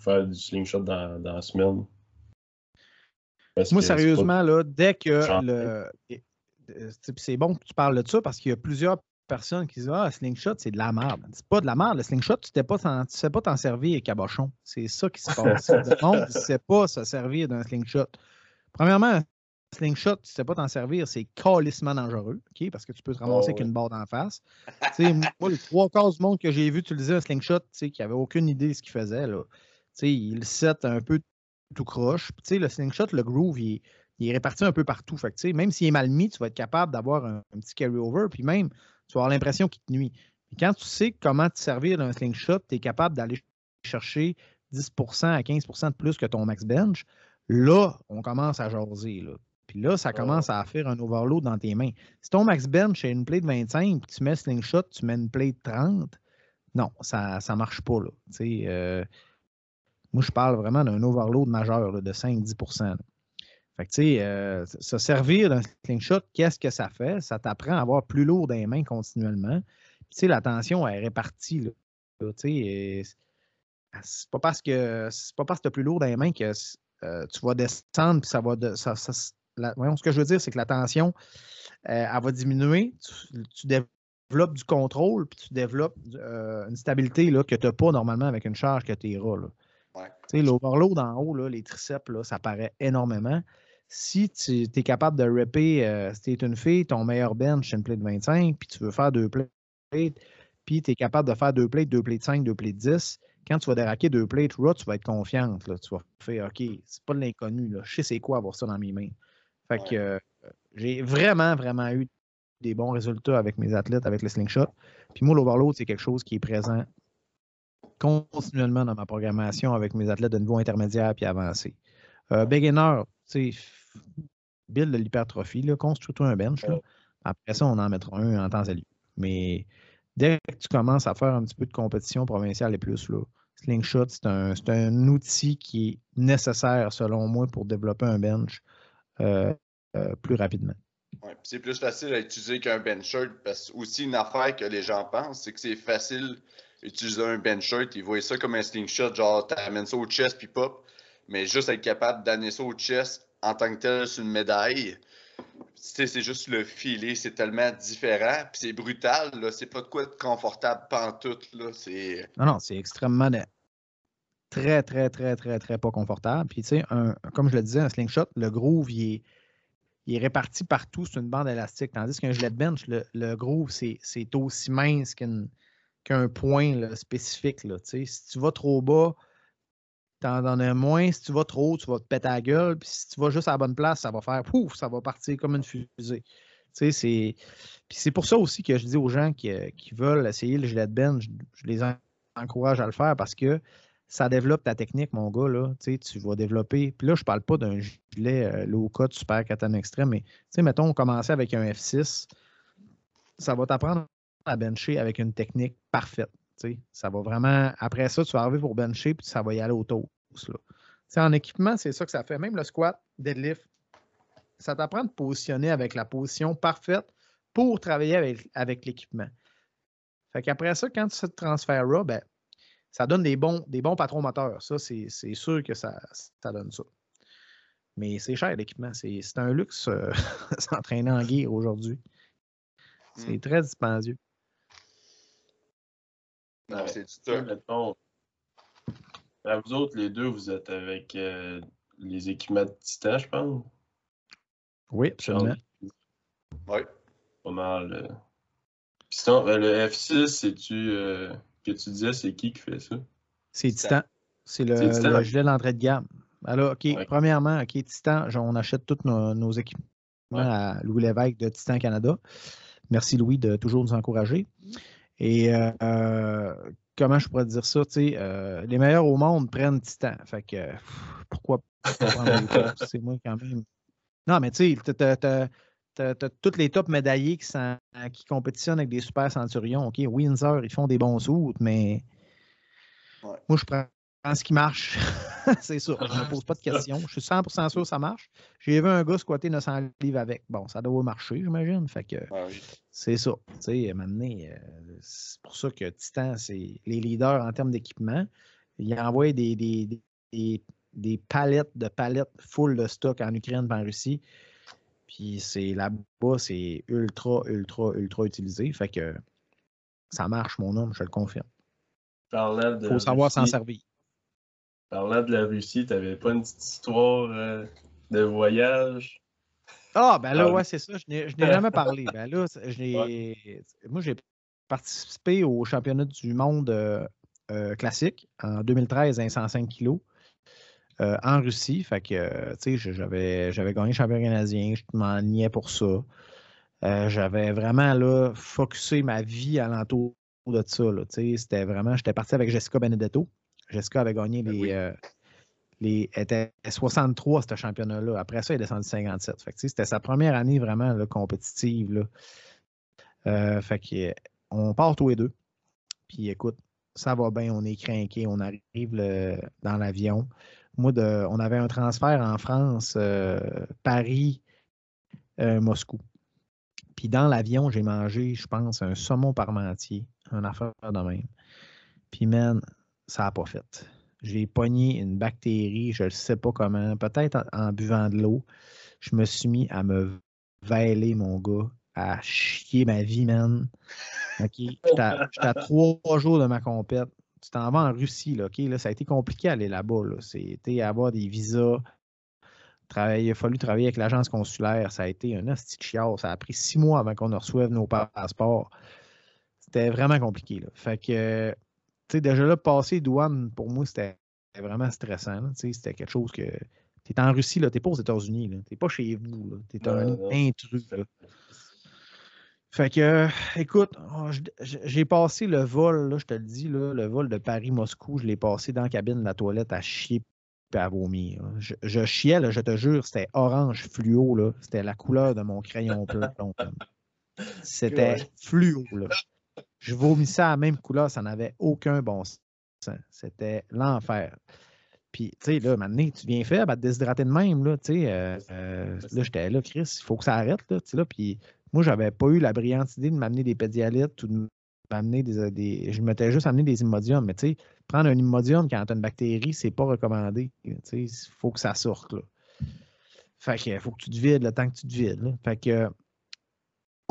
faire du slingshot dans, dans la semaine. Moi, sérieusement, là, dès que le. C'est bon que tu parles de ça parce qu'il y a plusieurs personnes qui disent Ah, slingshot, c'est de la merde. C'est pas de la merde. Le slingshot, tu ne sais pas t'en servir, cabochon. C'est ça qui se [LAUGHS] passe. le monde ne sait pas se servir d'un slingshot. Premièrement, un slingshot, tu ne sais pas t'en servir, c'est calissement dangereux, OK? Parce que tu peux te ramasser avec une barre d'en face. [LAUGHS] moi, les trois quarts du monde que j'ai vu utiliser un slingshot, qui n'avait aucune idée de ce qu'il faisait, là. il set un peu tout croche. le slingshot, le groove, il est, réparti un peu partout. Fait même s'il est mal mis, tu vas être capable d'avoir un, un, petit carry-over. Puis même, tu vas avoir l'impression qu'il te nuit. quand tu sais comment te servir d'un slingshot, tu es capable d'aller chercher 10 à 15 de plus que ton max bench. Là, on commence à jaser. Puis là, ça commence à faire un overload dans tes mains. Si ton max bench est une play de 25, puis tu mets slingshot, tu mets une play de 30, non, ça ne marche pas. Là. Euh, moi, je parle vraiment d'un overload majeur de 5-10 fait que, tu sais, euh, se servir d'un slingshot, qu'est-ce que ça fait? Ça t'apprend à avoir plus lourd dans les mains continuellement. Tu sais, la tension est répartie. Là, tu sais, c'est pas parce que c'est pas parce que tu as plus lourd dans les mains que euh, tu vas descendre puis ça va de, ça, ce que je veux dire, c'est que la tension, euh, elle va diminuer. Tu, développes du contrôle puis tu développes une stabilité là, que tu n'as pas normalement avec une charge que tu iras. Ouais. L'overload en haut, là, les triceps, là, ça paraît énormément si tu es capable de rapper, euh, si tu es une fille, ton meilleur bench, c'est une plate de 25, puis tu veux faire deux plates, puis tu es capable de faire deux plates, deux plates 5, deux plates 10, quand tu vas déraquer deux plates raw, tu vas être confiante. Là. Tu vas faire OK, c'est pas de l'inconnu. Je sais c'est quoi avoir ça dans mes mains. Fait que euh, j'ai vraiment, vraiment eu des bons résultats avec mes athlètes, avec le slingshot. Puis moi, l'overload, c'est quelque chose qui est présent continuellement dans ma programmation avec mes athlètes de niveau intermédiaire puis avancé. Euh, beginner, tu sais, build de l'hypertrophie, construis-toi un bench. Après ça, on en mettra un en temps à Mais dès que tu commences à faire un petit peu de compétition provinciale et plus, là, Slingshot, c'est un, outil qui est nécessaire, selon moi, pour développer un bench euh, euh, plus rapidement. Ouais, c'est plus facile à utiliser qu'un bench shirt parce que aussi une affaire que les gens pensent, c'est que c'est facile d'utiliser un bench shirt. Ils voient ça comme un slingshot, genre tu amènes ça au chest puis pop. Mais juste être capable d'amener ça au chest en tant que tel sur une médaille, c'est juste le filet, c'est tellement différent, puis c'est brutal, c'est pas de quoi être confortable pantoute, là. Non, non, c'est extrêmement très, très, très, très, très pas confortable. Puis, tu sais, comme je le disais, un slingshot, le groove, il est, il est réparti partout sur une bande élastique, tandis qu'un gilet de bench, le, groove, c'est aussi mince qu'un point spécifique, là. Si tu vas trop bas, t'en as moins. Si tu vas trop tu vas te péter la gueule. Puis si tu vas juste à la bonne place, ça va faire pouf, ça va partir comme une fusée. Tu c'est. Puis c'est pour ça aussi que je dis aux gens qui, veulent essayer le gilet de bench, je, les encourage à le faire parce que ça développe ta technique, mon gars. Là. Tu vas développer. Puis là, je parle pas d'un gilet euh, low cut super katana extrême, mais mettons, on commençait avec un F6. Ça va t'apprendre à bencher avec une technique parfaite. Ça va vraiment. Après ça, tu vas arriver pour bencher, puis ça va y aller au toast. En équipement, c'est ça que ça fait. Même le squat, deadlift, ça t'apprend de positionner avec la position parfaite pour travailler avec, avec l'équipement. Fait qu'après ça, quand tu te transfères ben, ça donne des bons, des bons patrons moteurs. Ça, c'est sûr que ça, ça donne ça. Mais c'est cher l'équipement. C'est un luxe euh, [LAUGHS] s'entraîner en gear aujourd'hui. C'est mmh. très dispendieux. C'est ça. Mettons, à vous autres, les deux, vous êtes avec euh, les équipements de Titan, je pense? Oui, absolument. Oui. Pas mal. Euh. Euh, le F6, c'est-tu que tu disais, c'est qui qui fait ça? C'est Titan. C'est le, le gilet d'entrée de gamme. Alors, OK, premièrement, OK, Titan, on achète tous nos, équipements à Louis Lévesque de Titan Canada. Merci Louis de toujours nous encourager. Et euh, comment je pourrais dire ça? Euh, les meilleurs au monde prennent Titan. Fait que pourquoi pas prendre [LAUGHS] C'est moi quand même. Non, mais tu sais, tu as, tous les top médaillés qui, sont, qui compétitionnent avec des super centurions. OK, Windsor, ils font des bons sous, mais moi, je prends ce qui marche. [LAUGHS] c'est sûr. Je ne me pose pas de [LAUGHS] questions. Je suis 100% sûr que ça marche. J'ai vu un gars squatter 900 livres avec. Bon, ça doit marcher, j'imagine. Fait que c'est ça. Tu sais, maintenant, euh, c'est pour ça que Titan, c'est les leaders en termes d'équipement. Ils envoient des, des, des, des, palettes de palettes full de stock en Ukraine et en Russie. Puis c'est là-bas, c'est ultra, ultra, ultra utilisé. Fait que ça marche, mon homme, je le confirme. Il faut savoir s'en servir. Parlant de la Russie, tu n'avais pas une petite histoire euh, de voyage? Ah, ben là, ouais, c'est ça. Je n'ai jamais [LAUGHS] parlé. Ben là, moi, j'ai participé au championnat du monde euh, euh, classique en 2013 à 105 kilos en Russie. Fait que, tu sais, j'avais gagné le championnat canadien. Je m'en niais pour ça. j'avais vraiment là, focusé ma vie alentour de ça. C'était vraiment, j'étais parti avec Jessica Benedetto. Jessica avait gagné ben les. Euh, les était 63 ce championnat-là. Après ça, il est descendu 57. c'était sa première année vraiment compétitive. Là. Euh, fait on part tous les deux. Puis écoute, ça va bien, on est craqué, on arrive dans l'avion. Moi, on avait un transfert en France, euh, Paris, Moscou. Puis dans l'avion, j'ai mangé, je pense, un saumon parmentier, un affaire de même. Puis, man, ça n'a pas fait. J'ai pogné une bactérie, je ne sais pas comment, peut-être en, buvant de l'eau. Je me suis mis à me vailer, mon gars, à chier ma vie, man. OK? [LAUGHS] J'étais à, trois jours de ma compète. Tu t'en vas en Russie, là, OK? Là, ça a été compliqué d'aller là-bas. Là. C'était avoir des visas. il a fallu travailler avec l'agence consulaire. Ça a été un hostie Ça a pris six mois avant qu'on reçoive nos passeports. C'était vraiment compliqué. Là. Fait que déjà là, passer douane, pour moi, c'était vraiment stressant. C'était quelque chose que. Tu es en Russie, tu n'es pas aux États-Unis, tu n'es pas chez vous, tu es un intrus. Fait que, écoute, oh, j'ai passé le vol, là, je te le dis, là, le vol de Paris-Moscou, je l'ai passé dans la cabine de la toilette à chier et à vomir. Je, je, chiais, là, je te jure, c'était orange fluo, c'était la couleur de mon crayon plat. C'était fluo. Là je vomissais à la même couleur, ça n'avait aucun bon sens. C'était l'enfer. Puis, tu sais, là, maintenant, tu viens faire, à te déshydrater de même, là, tu sais. Euh, euh, là, j'étais là, Chris, il faut que ça arrête, là, tu sais, là. Puis, moi, j'avais pas eu la brillante idée de m'amener des pédialytes ou de m'amener des, des, Je m'étais juste amené des immodiums, mais tu sais, prendre un immodium quand tu as une bactérie, c'est pas recommandé. Tu sais, il faut que ça sorte, là. Fait que, faut que tu te vides le temps que tu te vides. Fait que,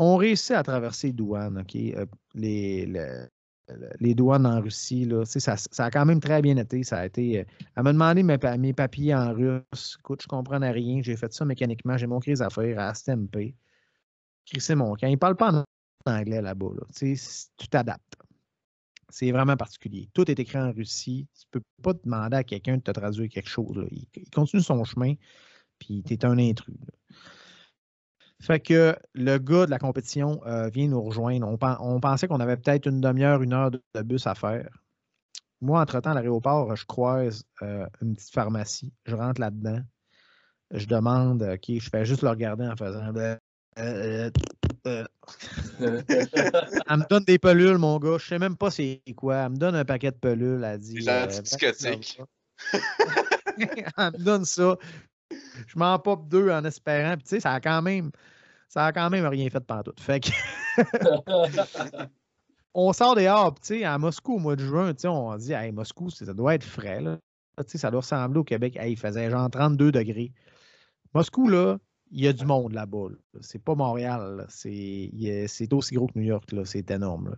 on réussit à traverser les douanes, OK? Euh, les, douanes en Russie, ça, a quand même très bien été. Ça a été. Euh, elle m'a demandé mes, papiers en russe. Écoute, je comprenais rien. J'ai fait ça mécaniquement. J'ai montré les affaires à STMP. C'est mon camp. Ils ne parlent pas en anglais là-bas. tu t'adaptes. C'est vraiment particulier. Tout est écrit en Russie. Tu ne peux pas demander à quelqu'un de te traduire quelque chose. Il, continue son chemin, puis tu es un intrus. Fait que le gars de la compétition euh, vient nous rejoindre. On, pensait qu'on avait peut-être une demi-heure, une heure de, bus à faire. moi, entre-temps, à l'aéroport, je croise euh, une petite pharmacie. Je rentre là-dedans. Je demande, OK, je fais juste le regarder en faisant. Euh, [LAUGHS] elle me donne des pelules, mon gars. Je sais même pas c'est quoi. Elle me donne un paquet de pelules. Elle dit. Euh, [LAUGHS] elle me donne ça. Je m'en pop deux en espérant. Puis, tu sais, ça a quand même. Ça a quand même rien fait de tout. Fait que. [LAUGHS] on sort dehors, tu sais, à Moscou au mois de juin, tu sais, on dit, hey, Moscou, ça doit être frais, là. Tu sais, ça doit ressembler au Québec. Hey, il faisait genre 32 degrés. Moscou, là, il y a du monde là-bas. C'est pas Montréal. C'est aussi gros que New York. C'est énorme.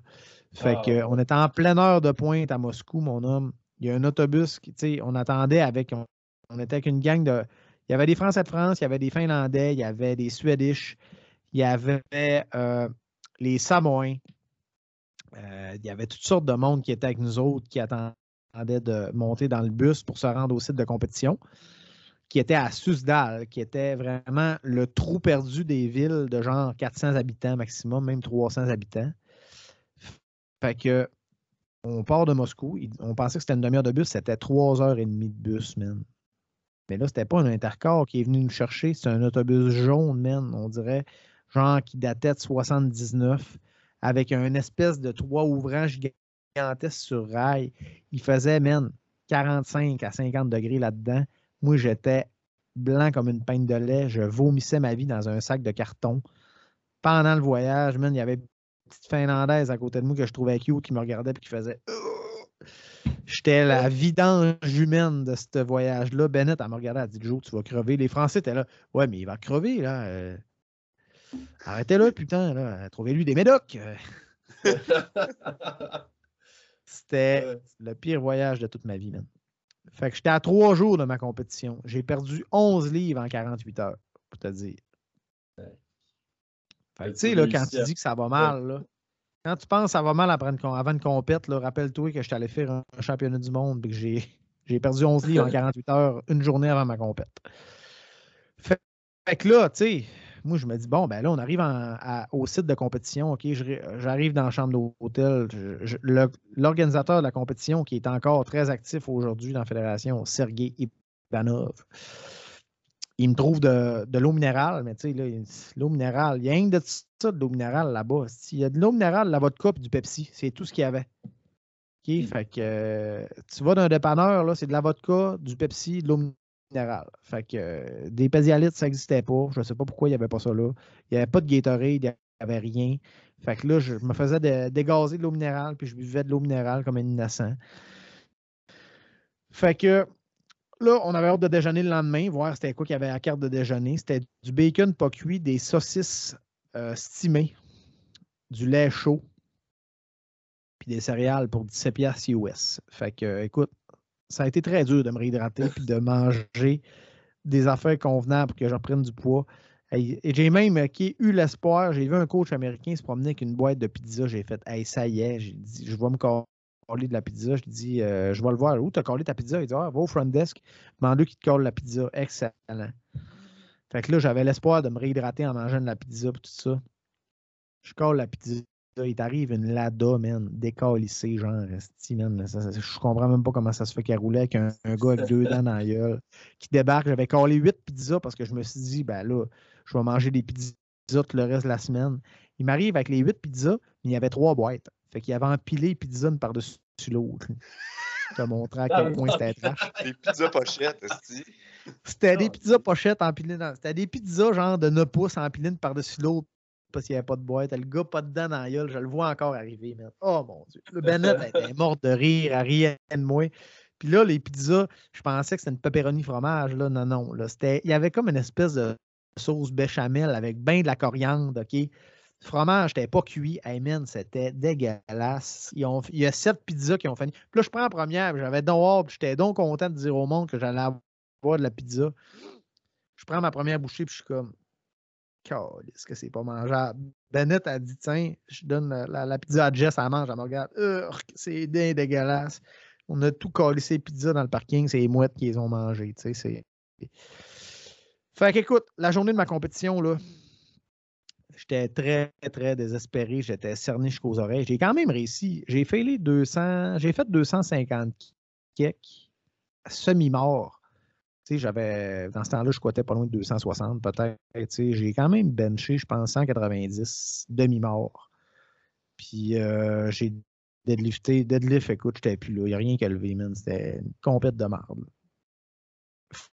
Fait ah, que, on était en pleine heure de pointe à Moscou, mon homme. Il y a un autobus qui, tu sais, on attendait avec. On, était avec une gang de. Il y avait des Français de France, il y avait des Finlandais, il y avait des Suédish, il y avait euh, les Samoins, euh, il y avait toutes sortes de monde qui étaient avec nous autres, qui attendaient de monter dans le bus pour se rendre au site de compétition, qui était à Susdal, qui était vraiment le trou perdu des villes de genre 400 habitants maximum, même 300 habitants. Fait que on part de Moscou, on pensait que c'était une demi-heure de bus, c'était trois heures et demie de bus, man. Mais là, c'était pas un intercorps qui est venu nous chercher, c'est un autobus jaune, man, on dirait, genre qui datait de 79 avec un espèce de toit ouvrant gigantesque sur rail. Il faisait, même 45 à 50 degrés là-dedans. Moi, j'étais blanc comme une peigne de lait. Je vomissais ma vie dans un sac de carton. Pendant le voyage, man, il y avait une petite Finlandaise à côté de moi que je trouvais cute qui me regardait et qui faisait J'étais la vidange humaine de ce voyage-là. Bennett, elle me regardait, elle dit Joe, tu vas crever. Les Français étaient là. Ouais, mais il va crever, là. Euh. Arrêtez-le, [LAUGHS] putain, là. Trouvez-lui des médocs. [LAUGHS] C'était le pire voyage de toute ma vie, man. Fait que j'étais à trois jours de ma compétition. J'ai perdu 11 livres en 48 heures, pour te dire. Fait que, tu sais, là, quand tu dis que ça va mal, là, quand tu penses ça va mal avant une compète, rappelle-toi que je t'allais faire un, championnat du monde et que j'ai [LAUGHS] perdu 11 livres en 48 heures, une journée avant ma compète. Fait, fait que là, tu sais, moi, je me dis, bon, ben là, on arrive au site de compétition. OK, j'arrive dans la chambre d'hôtel. L'organisateur de la compétition, qui est encore très actif aujourd'hui dans la fédération, Sergei Ivanov, il me trouve de, l'eau minérale, mais tu sais, l'eau minérale, il y a rien de ça de l'eau minérale là-bas. Il y a de l'eau minérale, la vodka et du Pepsi. C'est tout ce qu'il y avait. OK, hmm. fait que euh, tu vas d'un dépanneur, là, c'est de la vodka, du Pepsi, de l'eau minérale fait que euh, des pésialites, ça n'existait pas. Je ne sais pas pourquoi il n'y avait pas ça là. Il n'y avait pas de Gatorade, il n'y avait rien. Fait que là, je me faisais dégazer de l'eau minérale, puis je buvais de l'eau minérale comme un innocent. Fait que là, on avait hâte de déjeuner le lendemain, voir c'était quoi qu'il y avait à la carte de déjeuner. C'était du bacon pas cuit, des saucisses euh, stimées, du lait chaud, puis des céréales pour 17 piastres US. Fait que, écoute, ça a été très dur de me réhydrater et de manger des affaires convenables pour que je reprenne du poids. Et j'ai même euh, eu l'espoir, j'ai vu un coach américain se promener avec une boîte de pizza. J'ai fait ça y est, j'ai dit, je vais me coller de la pizza. Je lui dis euh, Je vais le voir. Où tu as collé ta pizza? Il dit ah, Va au front desk, demande-lui qui te colle la pizza. Excellent. Fait que là, j'avais l'espoir de me réhydrater en mangeant de la pizza et tout ça. Je colle la pizza il t'arrive une Lada, man, décalissée, genre, man, je comprends même pas comment ça se fait qu'elle roulait avec un, gars avec deux dents dans la gueule, qui débarque. J'avais collé huit pizzas parce que je me suis dit, ben là, je vais manger des pizzas tout le reste de la semaine. Il m'arrive avec les huit pizzas, mais il y avait trois boîtes. Fait qu'il avait empilé les pizzas une par-dessus l'autre. Je te montrer à [LAUGHS] quel point c'était trash. Des pizzas pochettes, C'était des pizzas pochettes empilées dans. C'était des pizzas genre de 9 pouces empilées une par-dessus l'autre parce qu'il n'y avait pas de boîte. Le gars, pas dedans dans la gueule, je le vois encore arriver. Oh mon Dieu. Le Bennett [LAUGHS] était mort de rire, à rien de moi. Puis là, les pizzas, je pensais que c'était une pepperoni fromage. Là. Non, non. Là, il y avait comme une espèce de sauce béchamel avec bien de la coriandre. OK? Fromage n'était pas cuit. Hey c'était dégueulasse. il y a sept pizzas qui ont fini. Puis là, je prends la première, j'avais donc j'étais donc content de dire au monde que j'allais avoir de la pizza. Je prends ma première bouchée, puis je suis comme, est-ce que c'est pas mangeable? Bennett a dit Tiens, je donne la, pizza à Jess, elle mange, elle me regarde. C'est dégueulasse. On a tout collé ces pizzas dans le parking, c'est les mouettes qui les ont mangées. Fait qu'écoute, la journée de ma compétition, là, J'étais très, très désespéré. J'étais cerné jusqu'aux oreilles. J'ai quand même réussi. J'ai fait les 200. J'ai fait 250 kicks semi-mort. Tu sais, j'avais. Dans ce temps-là, je cotais pas loin de 260, peut-être. J'ai quand même benché, je pense, 190 demi-mort. Puis euh, j'ai deadlifté. Deadlift, écoute, j'étais plus là. Il n'y a rien qu'à lever, man. C'était une compète de marde.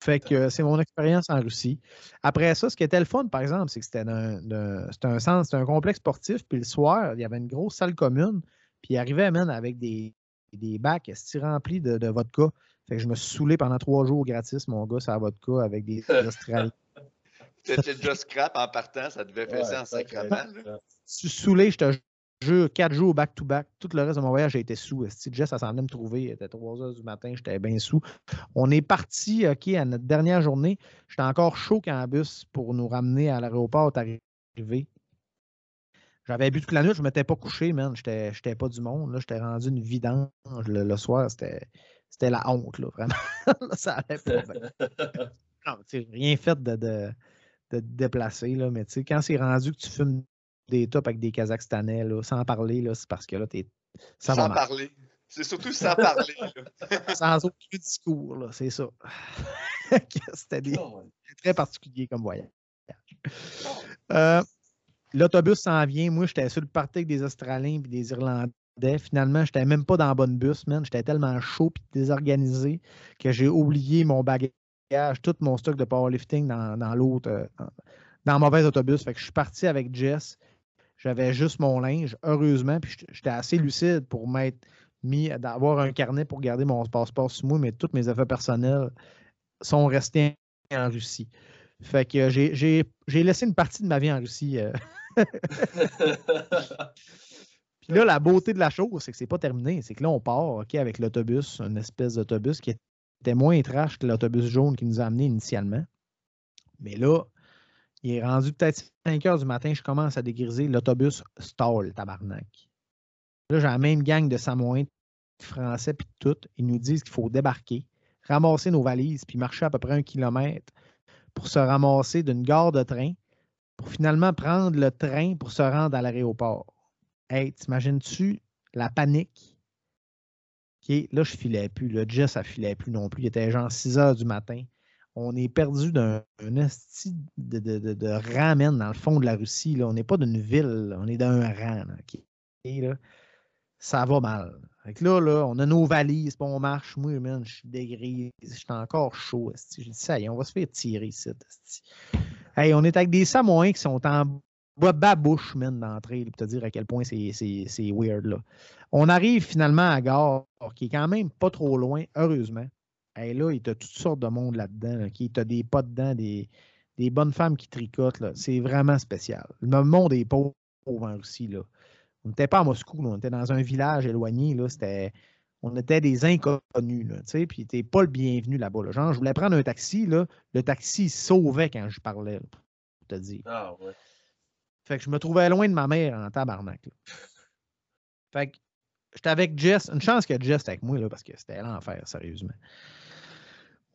Fait que c'est mon expérience en Russie. Après ça, ce qui était le fun, par exemple, c'est que c'était un, un, centre, un complexe sportif. Puis le soir, il y avait une grosse salle commune. Puis il arrivait, man, avec des, des bacs remplis de, de vodka. Fait que je me suis saoulé pendant trois jours gratis, mon gars, la vodka avec des [LAUGHS] Australiens. T'étais déjà scrap en partant, ça devait faire ça en suis saoulé, je te jure, quatre jours back-to-back. Tout le reste de mon voyage, j'ai été sous. Jess, ça s'en venait me trouver? Il était 3 heures du matin, j'étais bien sous. On est parti, OK, à notre dernière journée. J'étais encore chaud qu'un bus pour nous ramener à l'aéroport arrivé. J'avais bu toute la nuit, je ne m'étais pas couché, man. J'étais pas du monde. J'étais rendu une vidange le, soir. C'était la honte, là, vraiment. [LAUGHS] ça allait pas. [LAUGHS] non, rien fait de, de, de, déplacer, là, mais quand c'est rendu que tu fumes des tops avec des Kazakhstanais, là, sans parler, là, c'est parce que là, t'es. Sans parler. C'est surtout sans parler. [LAUGHS] sans aucun discours, là, c'est ça. [LAUGHS] C'était très particulier comme voyage. Euh, L'autobus s'en vient. Moi, j'étais sur le parti avec des Australiens et des Irlandais. Finalement, je n'étais même pas dans le bon bus, man. J'étais tellement chaud et désorganisé que j'ai oublié mon bagage, tout mon stock de powerlifting dans, dans l'autre, euh, dans, le mauvais autobus. Fait que je suis parti avec Jess. J'avais juste mon linge, heureusement, puis j'étais assez lucide pour m'être mis d'avoir un carnet pour garder mon passeport sur moi, mais tous mes affaires personnelles sont restées en Russie. Fait que j'ai laissé une partie de ma vie en Russie. Euh. [LAUGHS] Puis là, la beauté de la chose, c'est que c'est pas terminé. C'est que là, on part OK, avec l'autobus, une espèce d'autobus qui était moins trash que l'autobus jaune qui nous a amenés initialement. Mais là, il est rendu peut-être 5 heures du matin, je commence à dégriser. L'autobus stall, tabarnak. Là, j'ai la même gang de Samoins, Français, puis tout. Ils nous disent qu'il faut débarquer, ramasser nos valises, puis marcher à peu près un kilomètre pour se ramasser d'une gare de train pour finalement prendre le train pour se rendre à l'aéroport. Hey, t'imagines-tu la panique? là, je filais plus. Le Jess, ça filait plus non plus. Il était genre 6 heures du matin. On est perdu d'un esti de, de, de, ramen dans le fond de la Russie. Là. On n'est pas d'une ville, on est d'un rang. Ça va mal. là, là, on a nos valises, puis on marche. Moi, je suis dégris. Je suis encore chaud. J'ai dit, ça y est, on va se faire tirer ici. Hey, on est avec des Samoins qui sont en babouche, man, d'entrée, pour te dire à quel point c'est weird, là. On arrive finalement à Gare, qui est quand même pas trop loin, heureusement. Hey, là, il y a toutes sortes de monde là-dedans. qui a des pas dedans, des, des bonnes femmes qui tricotent. C'est vraiment spécial. Le monde est pauvre aussi. Là. On n'était pas à Moscou, on était dans un village éloigné. Là. on était des inconnus. Là, puis tu pas le bienvenu là-bas. Genre, je voulais prendre un taxi. Là, le taxi sauvait quand je parlais, pour te dire. Ah ouais. Fait que je me trouvais loin de ma mère en tabarnak. Fait que j'étais avec Jess. Une chance que Jess était avec moi, là, parce que c'était l'enfer, sérieusement.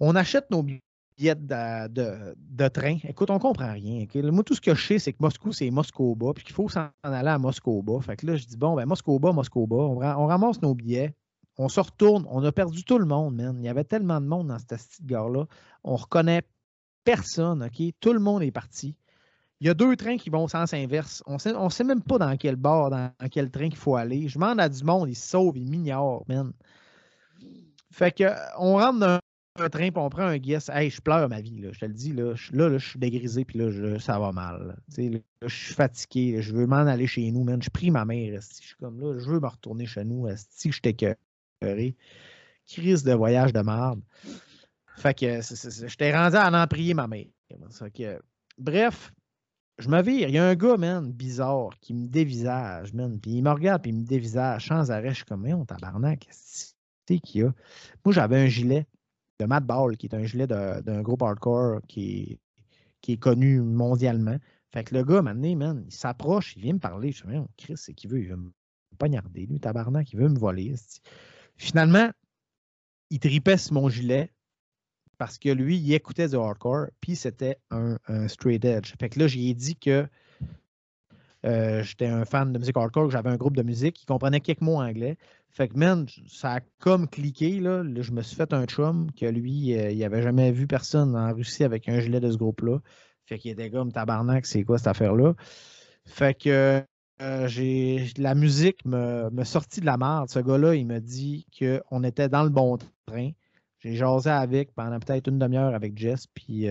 On achète nos billets de, train. Écoute, on comprend rien. Moi, tout ce que je sais, c'est que Moscou, c'est Moscou-Bas, puis qu'il faut s'en aller à Moscou-Bas. Fait que là, je dis, bon, ben Moscou-Bas, Moscou-Bas, on, ramasse nos billets, on se retourne, on a perdu tout le monde, man. Il y avait tellement de monde dans cette petite gare-là. On reconnaît personne, OK? Tout le monde est parti. Il y a deux trains qui vont au sens inverse. On sait, ne sait même pas dans quel bord, dans, quel train qu'il faut aller. Je demande à du monde, ils se sauvent, ils m'ignorent, man. Fait que, on rentre dans un train, puis on prend un guess. Hey, je pleure ma vie, là, je te le dis. Là, je, là, je suis dégrisé, puis là, ça va mal. Là, je suis fatigué. je veux m'en aller chez nous, man. Je prie ma mère. Je suis comme là, je veux me retourner chez nous. Si je t'écœuré. Crise de voyage de merde. Fait que je t'ai rendu à en prier ma mère. bref, je me vire. Il y a un gars, man, bizarre, qui me dévisage, man. Puis il me regarde, puis il me dévisage sans arrêt. Je suis comme, mais on tabarnak, qu'est-ce qu'il y a? Moi, j'avais un gilet de Matt Ball, qui est un gilet d'un groupe hardcore qui est, qui connu mondialement. Fait que le gars, maintenant, man, il s'approche, il vient me parler. Je suis Chris, c'est qu'il veut, il veut me poignarder, lui, tabarnak, il veut me voler. Finalement, il tripait sur mon gilet parce que lui, il écoutait du hardcore, puis c'était un, straight edge. Fait que là, j'ai dit que Euh, j'étais un fan de musique hardcore, j'avais un groupe de musique qui comprenait quelques mots anglais. Fait que, man, ça a comme cliqué, là. je me suis fait un chum que lui, euh, il n'avait jamais vu personne en Russie avec un gilet de ce groupe-là. Fait qu'il était comme tabarnak, c'est quoi cette affaire-là? Fait que euh, la musique me, me sortit de la merde. Ce gars-là, il me dit qu'on était dans le bon train. J'ai jasé avec pendant peut-être une demi-heure avec Jess, puis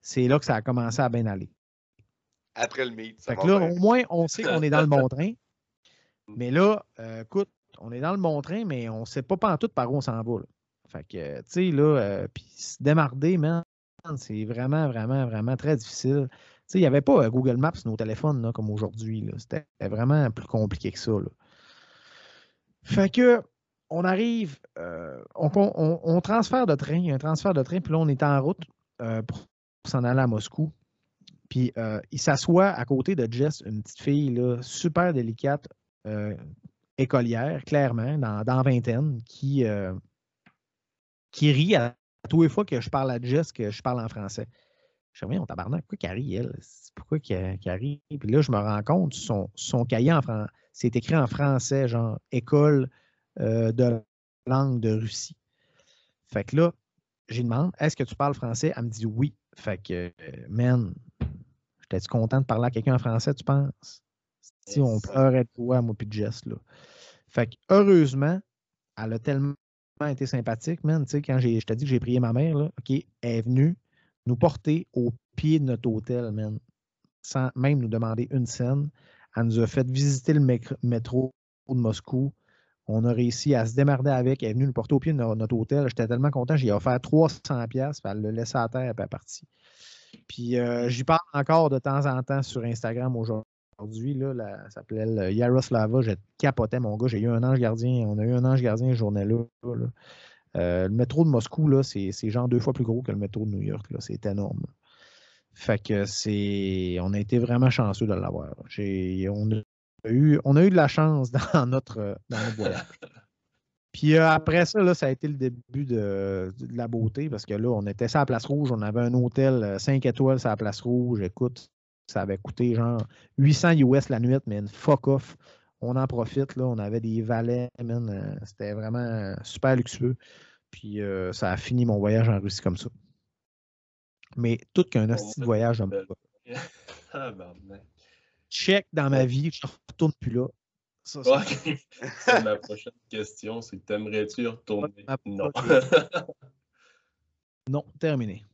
c'est là que ça a commencé à bien aller après le meet. Fait que là, au moins, on sait qu'on est dans le [LAUGHS] bon train. Mais là, euh, écoute, on est dans le bon train, mais on ne sait pas tout par où on s'en va. Fait que, tu sais, là, euh, puis se démarder, man, c'est vraiment, vraiment, vraiment très difficile. Tu sais, il n'y avait pas euh, Google Maps sur nos téléphones, là, comme aujourd'hui. C'était vraiment plus compliqué que ça. Là. Fait que, on arrive, on, on, transfère de train, il y a un transfert de train, puis là, on est en route pour s'en aller à Moscou. Puis euh, il s'assoit à côté de Jess, une petite fille là, super délicate, euh, écolière, clairement, dans, dans vingtaine, qui, euh, qui rit à, tous les fois que je parle à Jess, que je parle en français. Je me dis, on tabarnak, pourquoi qu'elle rit, elle? Pourquoi qu'elle rit? Puis là, je me rends compte, son, son cahier en français, c'est écrit en français, genre école de langue de Russie. Fait que là, j'ai demandé, est-ce que tu parles français? Elle me dit oui. Fait que, man, J'étais-tu content de parler à quelqu'un en français, tu penses? Si on pleurait de toi, moi puis Jess, là. Fait que, heureusement, elle a tellement été sympathique, man. Tu sais, quand je t'ai dit que j'ai prié ma mère, là, OK, elle est venue nous porter au pied de notre hôtel, man. Sans même nous demander une scène. Elle nous a fait visiter le métro de Moscou. On a réussi à se démarrer avec. Elle est venue nous porter au pied de notre hôtel. J'étais tellement content. J'ai offert 300$. Puis elle l'a laissé à terre et elle est partie. Puis euh, j'y parle encore de temps en temps sur Instagram aujourd'hui. Ça s'appelait Yaroslava. J'ai capoté mon gars. J'ai eu un ange gardien. On a eu un ange gardien ce journée-là. Euh, le métro de Moscou, c'est, genre deux fois plus gros que le métro de New York. C'est énorme. Fait que c'est. On a été vraiment chanceux de l'avoir. on, a eu, on a eu de la chance [LAUGHS] dans notre, dans notre voyage. Puis euh, après ça, là, ça a été le début de, la beauté parce que là, on était sur la place rouge, on avait un hôtel 5 euh, étoiles sur la place rouge. Écoute, ça avait coûté genre 800 US la nuit, mais une fuck off. On en profite, là. On avait des valets, euh, C'était vraiment super luxueux. Puis ça a fini mon voyage en Russie comme ça. Mais tout qu'un hostile voyage, j'aime pas. [LAUGHS] Check dans ma vie, je ne retourne plus là. C'est [LAUGHS] ma prochaine question, c'est t'aimerais-tu retourner? Non. [LAUGHS] non, terminé.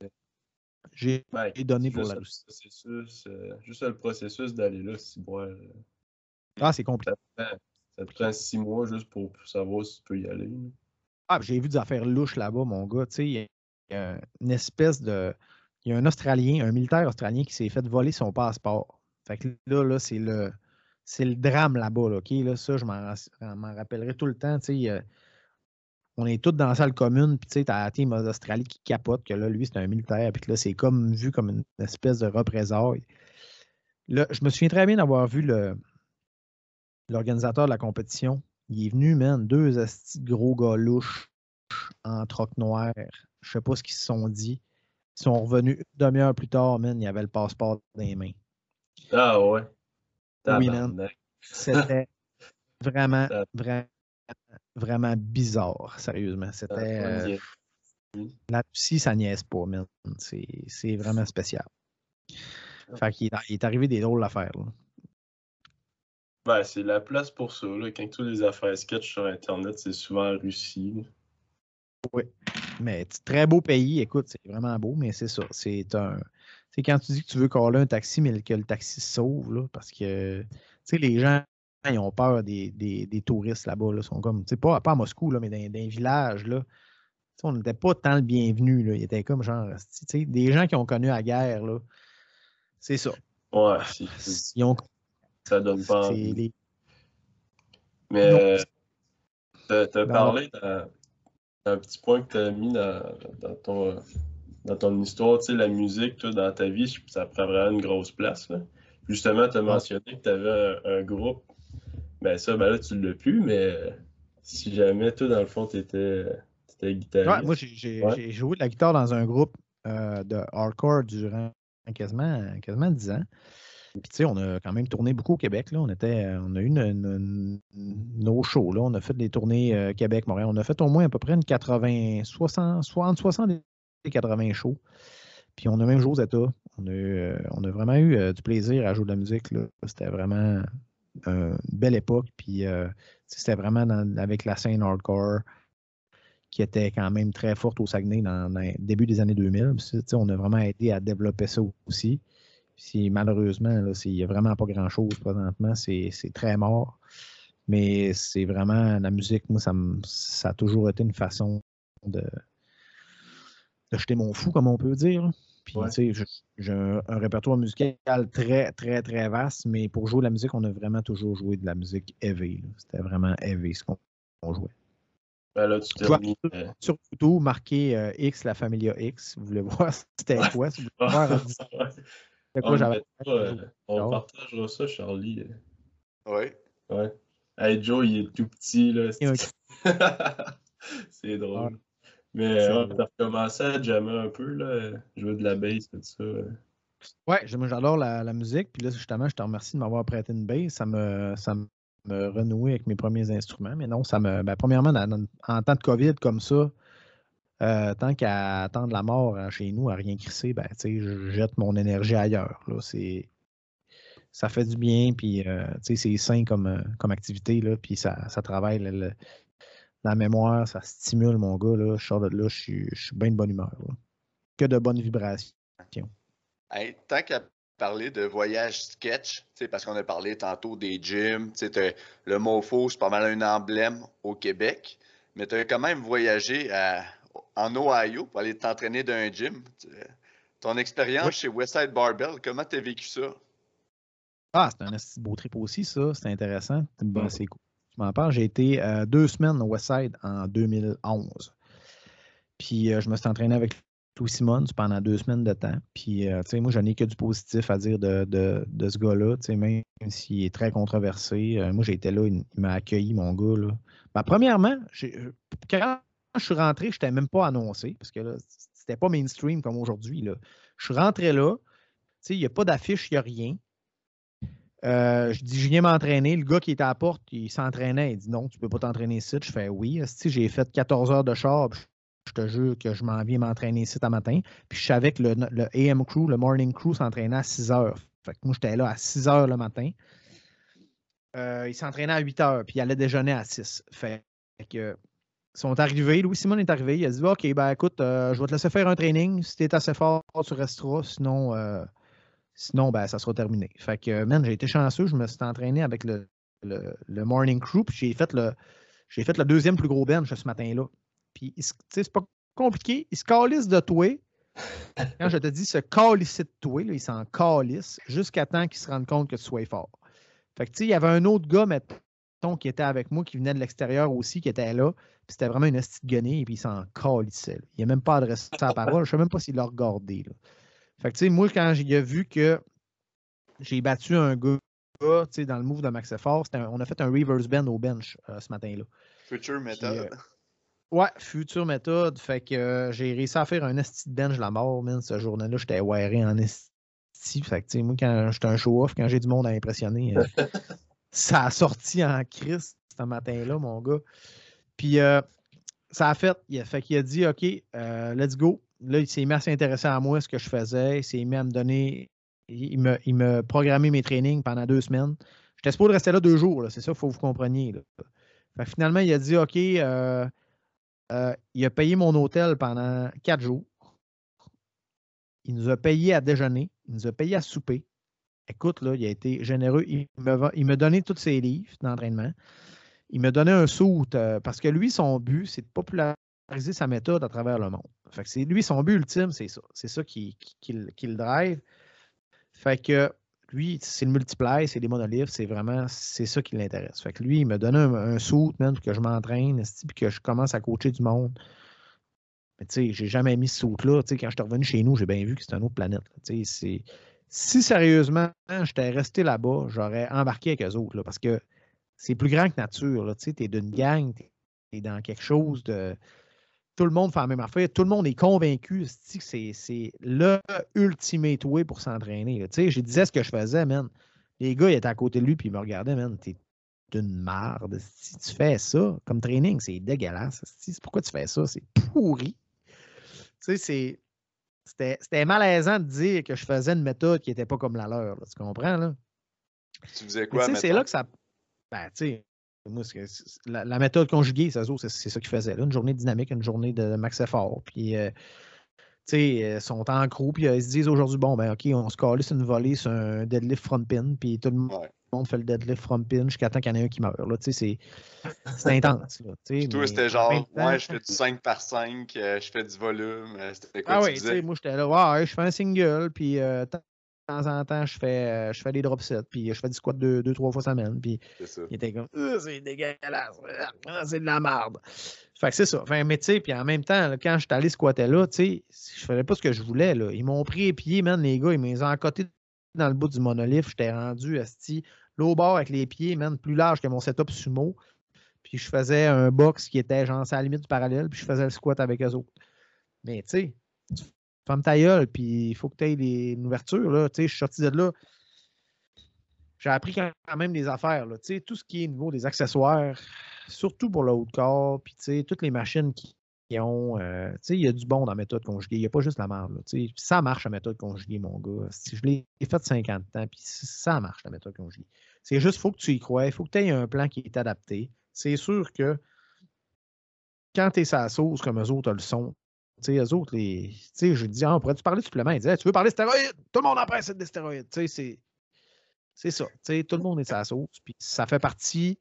J'ai ben, donné pour la Russie. Euh, juste le processus d'aller là, si euh, Ah, c'est compliqué. Ça, te prend six mois juste pour, savoir si tu peux y aller. Ah, j'ai vu des affaires louches là-bas, mon gars. Tu sais, il y a une espèce de. Il y a un Australien, un militaire australien qui s'est fait voler son passeport. Fait que là, là, c'est le c'est le drame là-bas. Là, OK? Là, ça, je m'en rappellerai tout le temps. Euh, on est tous dans la salle commune, puis tu sais, as la team d'Australie qui capote, que là, lui, c'est un militaire, puis là, c'est comme vu comme une espèce de représailles. Là, je me souviens très bien d'avoir vu l'organisateur de la compétition. Il est venu, man, deux gros gars louches en troc noir. Je sais pas ce qu'ils se sont dit. Ils sont revenus une demi-heure plus tard, man, il avait le passeport dans les mains. Ah ouais. Oui, C'était [LAUGHS] vraiment, vraiment, vraiment bizarre, sérieusement. C'était. Euh, la Russie, ça niaise pas, C'est vraiment spécial. Fait qu'il il est arrivé des drôles d'affaires. Ben, c'est la place pour ça. Là. Quand tu as des affaires sketch sur Internet, c'est souvent en Russie. Oui. Mais très beau pays, écoute, c'est vraiment beau, mais c'est ça. C'est un. C'est quand tu dis que tu veux coller un taxi, mais que le taxi se sauve, là, parce que les gens ils ont peur des, des, touristes là-bas. Là, sont comme, pas, pas à Moscou, là, mais dans, dans un village, là. on n'était pas tant le bienvenu. Là. Il était comme genre, des gens qui ont connu la guerre, là. C'est ça. Ouais, Ils ont... Ça donne pas. Mais tu as, parlé d'un petit point que tu as mis dans, dans ton dans ton histoire, tu sais, la musique, toi, dans ta vie, ça prend vraiment une grosse place. Justement, tu as mentionné que tu avais un, groupe. Ben ça, ben là, tu ne l'as plus, mais si jamais, toi, dans le fond, tu étais, guitariste. Ouais, moi, j'ai joué de la guitare dans un groupe euh, de hardcore durant quasiment, quasiment 10 ans. Puis, tu sais, on a quand même tourné beaucoup au Québec. Là. On, était, on a eu nos shows. Là. On a fait des tournées Québec, Montréal. On a fait au moins à peu près une 80, 60, 60, 60 et 80 shows. Puis on a même joué aux États. On a, a vraiment eu du plaisir à jouer de la musique. C'était vraiment une belle époque. Puis c'était vraiment avec la scène hardcore qui était quand même très forte au Saguenay dans, le début des années 2000. on a vraiment aidé à développer ça aussi. Puis, malheureusement, il n'y a vraiment pas grand-chose présentement. C'est très mort. Mais c'est vraiment la musique, moi, ça, a toujours été une façon de, jeter mon fou, comme on peut dire. Puis, tu sais, j'ai un, répertoire musical très, très, très vaste, mais pour jouer de la musique, on a vraiment toujours joué de la musique heavy. C'était vraiment heavy ce qu'on jouait. Ben là, tu t'es euh... Sur marqué euh, X, la Familia X. Vous voulez voir [LAUGHS] c'était quoi? Si vous voulez voir, [LAUGHS] quoi j'avais. Euh, on partagera ça, Charlie. Oui. Ouais. Hey, Joe, il est tout petit, là. [LAUGHS] C'est drôle. Mais on a recommencé à jammer un peu, là, jouer de la bass, tout ça. Ouais, j'adore la, la, musique. Puis là, justement, je te remercie de m'avoir prêté une bass. Ça me, ça me renouer avec mes premiers instruments. Mais non, ça me. Ben, premièrement, en, temps de COVID comme ça, euh, tant qu'à attendre la mort euh, chez nous, à rien crisser, ben, je jette mon énergie ailleurs. Là. Ça fait du bien, puis euh, c'est sain comme, comme activité, là, puis ça, ça travaille la mémoire, ça stimule mon gars. Là. Je sors de là, je suis, bien de bonne humeur. Que de bonnes vibrations. tant qu'à parler de voyage sketch, parce qu'on a parlé tantôt des gyms, le MoFo, c'est pas mal un emblème au Québec, mais tu as quand même voyagé en Ohio pour aller t'entraîner d'un gym. Ton expérience chez Westside Barbell, comment tu as vécu ça? Ah, c'est un beau trip aussi, ça. C'est intéressant. C'est cool m'en parles, j'ai été euh, deux semaines au Westside en 2011. Puis euh, je me suis entraîné avec Louis Simmons pendant deux semaines de temps. Puis, euh, tu sais, moi, je n'ai que du positif à dire de, ce gars-là, tu sais, même s'il est très controversé. moi, j'ai été là, il, m'a accueilli, mon gars, là. Ben, premièrement, quand je suis rentré, je n'étais même pas annoncé, parce que là, c'était pas mainstream comme aujourd'hui. Je suis rentré là, tu sais, il n'y a pas d'affiche, il n'y a rien. Euh, je dis, je viens m'entraîner. Le gars qui était à la porte, il s'entraînait. Il dit, non, tu peux pas t'entraîner ici. Je fais, oui. J'ai fait 14 heures de char. Je te jure que je m'en viens m'entraîner ici ce matin. Puis je savais que le, AM crew, le morning crew s'entraînait à 6 heures. Fait que moi, j'étais là à 6 heures le matin. Euh, il s'entraînait à 8 heures, puis il allait déjeuner à 6. Fait que ils sont arrivés. Louis Simon est arrivé. Il a dit OK, ben écoute, euh, je vais te laisser faire un training. Si tu es assez fort, tu resteras. Sinon, Sinon, ben, ça sera terminé. Fait que, man, j'ai été chanceux. Je me suis entraîné avec le, le, Morning Crew. Puis j'ai fait le. Fait le deuxième plus gros bench ce matin-là. Puis, c'est pas compliqué. Il se calisse de toi. Quand je te dis se calisser de toi, là, il s'en calisse jusqu'à temps qu'il se rende compte que tu sois fort. Fait que, il y avait un autre gars, mettons, qui était avec moi, qui venait de l'extérieur aussi, qui était là. Puis c'était vraiment une petite guenille, puis il s'en calissait. Il n'a même pas adressé sa parole. Je ne sais même pas s'il l'a regardé. Là. Fait que, tu sais, moi, quand j'ai vu que j'ai battu un gars, tu sais, dans le move de Max on a fait un reverse bend au bench euh, ce matin-là. Future méthode. Euh, ouais, future méthode. Fait que euh, j'ai réussi à faire un esti de bench la mort, man. Ce journée-là, j'étais wiré en esti. Fait que, tu sais, moi, quand j'étais un show-off, quand j'ai du monde à impressionner, [LAUGHS] ça a sorti en crise ce matin-là, mon gars. Puis, ça a fait. Il a, fait qu'il a dit, OK, let's go là, il s'est mis à s'intéresser à moi, ce que je faisais. Il s'est mis à me donner. Il me, il me programmait mes trainings pendant deux semaines. J'étais supposé rester là deux jours, c'est ça, il faut que vous compreniez. finalement, il a dit OK, euh, euh, il a payé mon hôtel pendant quatre jours. Il nous a payé à déjeuner, il nous a payé à souper. Écoute, là, il a été généreux. Il me donnait tous ses livres d'entraînement. Il me donnait un soute euh, parce que lui, son but, c'est de populariser sa méthode à travers le monde. C'est lui, son but ultime, c'est ça. C'est ça qui, le drive. Fait que lui, c'est le multiply, c'est des monolithes, c'est vraiment, c'est ça qui l'intéresse. Fait que lui, il me donne un, saut, même, pour que je m'entraîne, puis que je commence à coacher du monde. Mais tu sais, j'ai jamais mis ce saut-là. Quand je suis revenu chez nous, j'ai bien vu que c'était une autre planète. Si sérieusement, j'étais resté là-bas, j'aurais embarqué avec eux autres, parce que c'est plus grand que nature. Tu es d'une gang, tu es dans quelque chose de tout le monde fait la même affaire. Tout le monde est convaincu que c'est le ultimate way pour s'entraîner. Tu sais, je disais ce que je faisais, man. Les gars, ils étaient à côté de lui, puis ils me regardaient, man. T'es une marde. Si tu fais ça comme training, c'est dégueulasse. Pourquoi tu fais ça? C'est pourri. Tu sais, C'était malaisant de dire que je faisais une méthode qui n'était pas comme la leur. tu comprends, là? Tu faisais quoi? C'est là que ça. Ben, tu sais, moi, la, la, méthode conjuguée, c'est ça qu'ils faisaient. Une journée dynamique, une journée de max effort. Puis, euh, tu sais, ils sont en crew, puis euh, ils se disent aujourd'hui, bon, ben, OK, on se calisse une volée sur un deadlift front pin, puis tout le monde fait le deadlift front pin jusqu'à temps qu'il y en ait un qui meurt. Là, tu sais, c'est intense. Là, puis toi, c'était genre, ouais, je fais du 5 par 5, euh, je fais du volume. C'était quoi ah tu oui, moi, j'étais là, ouais, je fais un single, puis de temps en temps, je fais, euh, je fais des drop sets, puis je fais du squat deux, deux trois fois semaine. Puis il était comme, euh, c'est dégueulasse, ah, c'est de la merde. Fait que c'est ça. Enfin, mais tu sais, puis en même temps, quand je suis allé squatter là, tu sais, je faisais pas ce que je voulais. Là. Ils m'ont pris les pieds, man, les gars, ils m'ont encoté dans le bout du monolithe. J'étais rendu asti l'eau bord avec les pieds, man, plus large que mon setup sumo. Puis je faisais un box qui était genre à la limite du parallèle, puis je faisais le squat avec eux autres. Mais tu sais, Femme ta gueule, puis il faut que tu aies une ouverture. Je suis sorti de là. J'ai appris quand même des affaires. Là. Tout ce qui est au niveau des accessoires, surtout pour le haut de corps, puis toutes les machines qui, ont. Euh, il y a du bon dans la méthode conjuguée. Il n'y a pas juste la merde. ça marche la méthode conjuguée, mon gars. Je l'ai fait 50 ans, puis ça marche la méthode conjuguée. C'est juste, il faut que tu y crois. Il faut que tu aies un plan qui est adapté. C'est sûr que quand tu es sa sauce comme eux autres le sont, tu sais, eux autres, les. Je dis, ah, on pourrait-tu parler de suppléments? Ils tu veux parler de stéroïdes? Tout le monde en presse des stéroïdes. C'est. C'est ça. Tout le monde est sa sauce. Puis ça fait partie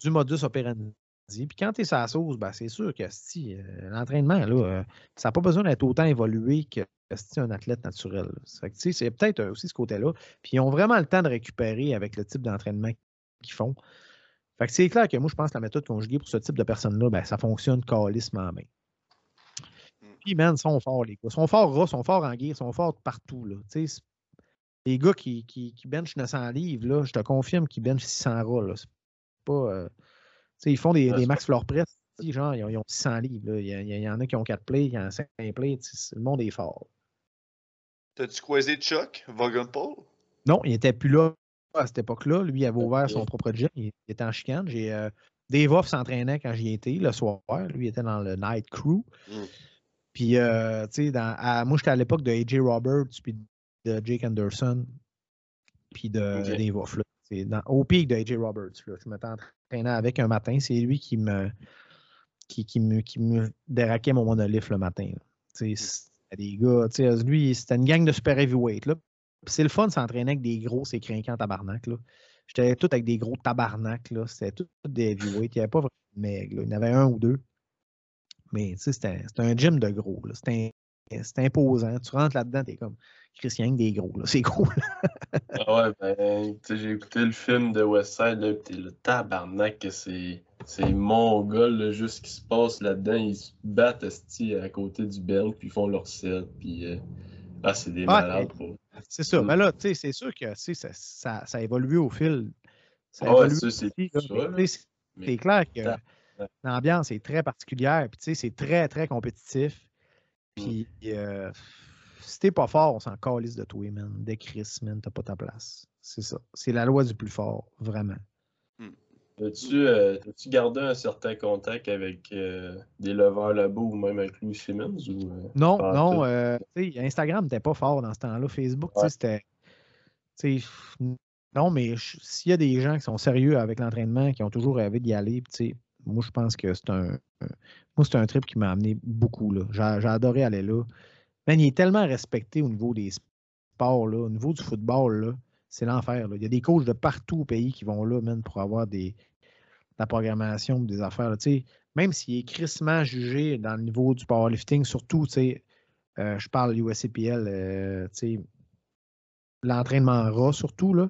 du modus operandi. Puis quand tu es sa sauce, ben, c'est sûr que si euh, l'entraînement, là, euh, ça n'a pas besoin d'être autant évolué que si un athlète naturel. C'est peut-être aussi ce côté-là. Puis ils ont vraiment le temps de récupérer avec le type d'entraînement qu'ils font. Fait que c'est clair que moi, je pense que la méthode conjuguée pour ce type de personnes-là, ben, ça fonctionne calissement en. Puis, man, sont forts, les gars. Ils sont forts ils sont forts en guerre, ils sont forts partout. Là. les gars qui, qui, qui benchent 900 livres, là, je te confirme qu'ils benchent 600 rats. C'est pas. Euh, ils font des, des max floor press. Genre, ils ont, 600 livres. Il, y en a qui ont 4 plays, il y en a 5 plays. Le monde est fort. T'as-tu croisé Chuck, Vaughan Paul? Non, il n'était plus là à cette époque-là. Lui, il avait ouvert son propre gym. Il, était en chicane. J'ai, euh, Dave Off s'entraînait quand j'y étais le soir. Lui, il était dans le Night Crew. Hmm. Puis, euh, tu sais, moi, j'étais à l'époque de AJ Roberts, puis de Jake Anderson, puis de Dave Off. au pic de AJ Roberts. Là. Je m'étais entraîné avec un matin. C'est lui qui me, qui, qui, me, qui me déraquait mon monolith le matin. Tu sais, hmm. des gars, tu sais, lui, c'était une gang de super heavyweight. Là. C'est le fun de s'entraîner avec des gros, c'est craquant tabarnak. Là. J'étais tout avec des gros tabarnak. Là. C'était tout, des heavyweight. Il n'y avait pas vraiment de mecs. Il y en avait un ou deux. Mais c'était un gym de gros. C'était imposant. Tu rentres là-dedans, t'es comme Christian des gros. [LAUGHS] C'est cool. ah ouais, ben, j'ai écouté le film de Westside, là, t'es le tabarnak que c'est. C'est mongol, juste ce qui se passe là-dedans. Ils se battent à côté du Ben, puis ils font leur set. Puis, euh, ah, c'est des malades. C'est ça. Mais là, tu sais, c'est sûr que ça, ça, ça a évolué au fil. Ça a évolué c'est clair que l'ambiance est très particulière. Puis, tu sais, c'est très, très compétitif. Mmh. Puis, euh, si t'es pas fort, on s'en calisse de toi, man. Dès Chris, man, t'as pas ta place. C'est ça. C'est la loi du plus fort, vraiment. As-tu euh, gardé un certain contact avec euh, des leveurs là-bas ou même avec Louis Simmons? Ou, non, non. Instagram n'était pas fort dans ce temps-là. Facebook, c'était. Non, mais s'il y a des gens qui sont sérieux avec l'entraînement, qui ont toujours rêvé d'y aller, moi, je pense que c'est un, moi, c'est un trip qui m'a amené beaucoup. J'ai, adoré aller là. Il est tellement respecté au niveau des sports, là, au niveau du football, là, c'est l'enfer. Il y a des coachs de partout au pays qui vont là, pour avoir des, la programmation, des affaires. même s'il est crissement jugé dans le niveau du powerlifting, surtout, euh, je parle USCPL, euh, l'entraînement ras, surtout, là,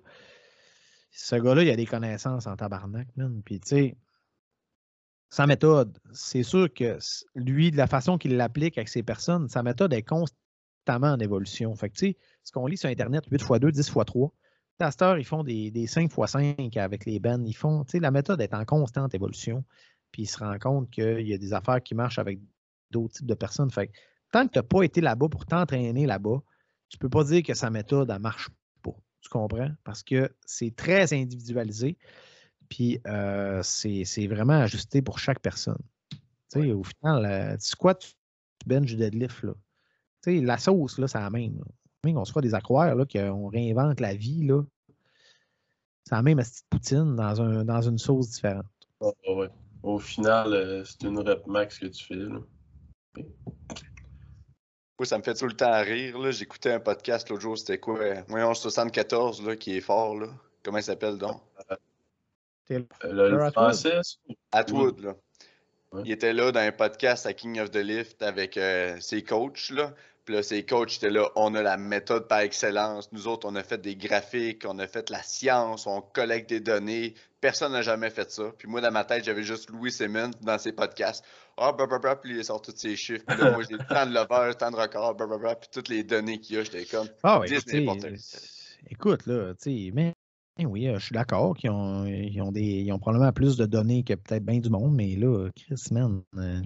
ce gars-là, il a des connaissances en tabarnak. Puis, tu sais, sa méthode, c'est sûr que lui, de la façon qu'il l'applique avec ses personnes, sa méthode est constamment en évolution. Fait que, tu sais, ce qu'on lit sur Internet, 8 x 2, 10 x 3, à ils font des, des 5 x 5 avec les bennes. Ils font, tu sais, la méthode est en constante évolution. puis il se rend compte qu'il y a des affaires qui marchent avec d'autres types de personnes. Fait tant que tu n'as pas été là-bas pour t'entraîner là-bas, tu ne peux pas dire que sa méthode ne marche pas. Tu comprends? Parce que c'est très individualisé, puis euh, c'est vraiment ajusté pour chaque personne. Au final, euh, tu squats, tu bench, du deadlift. Là. la sauce, là, c'est la même. Même on se fait des accroires, qu'on réinvente la vie, là. C'est la même petite poutine dans, un, dans une sauce différente. Au final, euh, c'est une rep max que tu fais. Là. Oui, ça me fait tout le temps rire. J'écoutais un podcast l'autre jour, c'était quoi? Voyons 74 là, qui est fort. Là. Comment il s'appelle donc? Euh, le, français? Atwood, là. Il était là dans un podcast à King of the Lift avec euh, ses coachs. Là. Puis là, ses coachs étaient là. On a la méthode par excellence. Nous autres, on a fait des graphiques, on a fait la science, on collecte des données. Personne n'a jamais fait ça. Puis moi, dans ma tête, j'avais juste Louis Simmons dans ses podcasts. Ah, oh, bah, puis il sort tous ses chiffres. Puis là, moi, j'ai le temps de l'over, le temps de record, puis toutes les données qu'il y a, j'étais comme. Ah, ouais, écoute, là, tu sais, mais eh oui, euh, je suis d'accord qu'ils ont, ils ont, ont probablement plus de données que peut-être bien du monde, mais là, Chris, man, euh,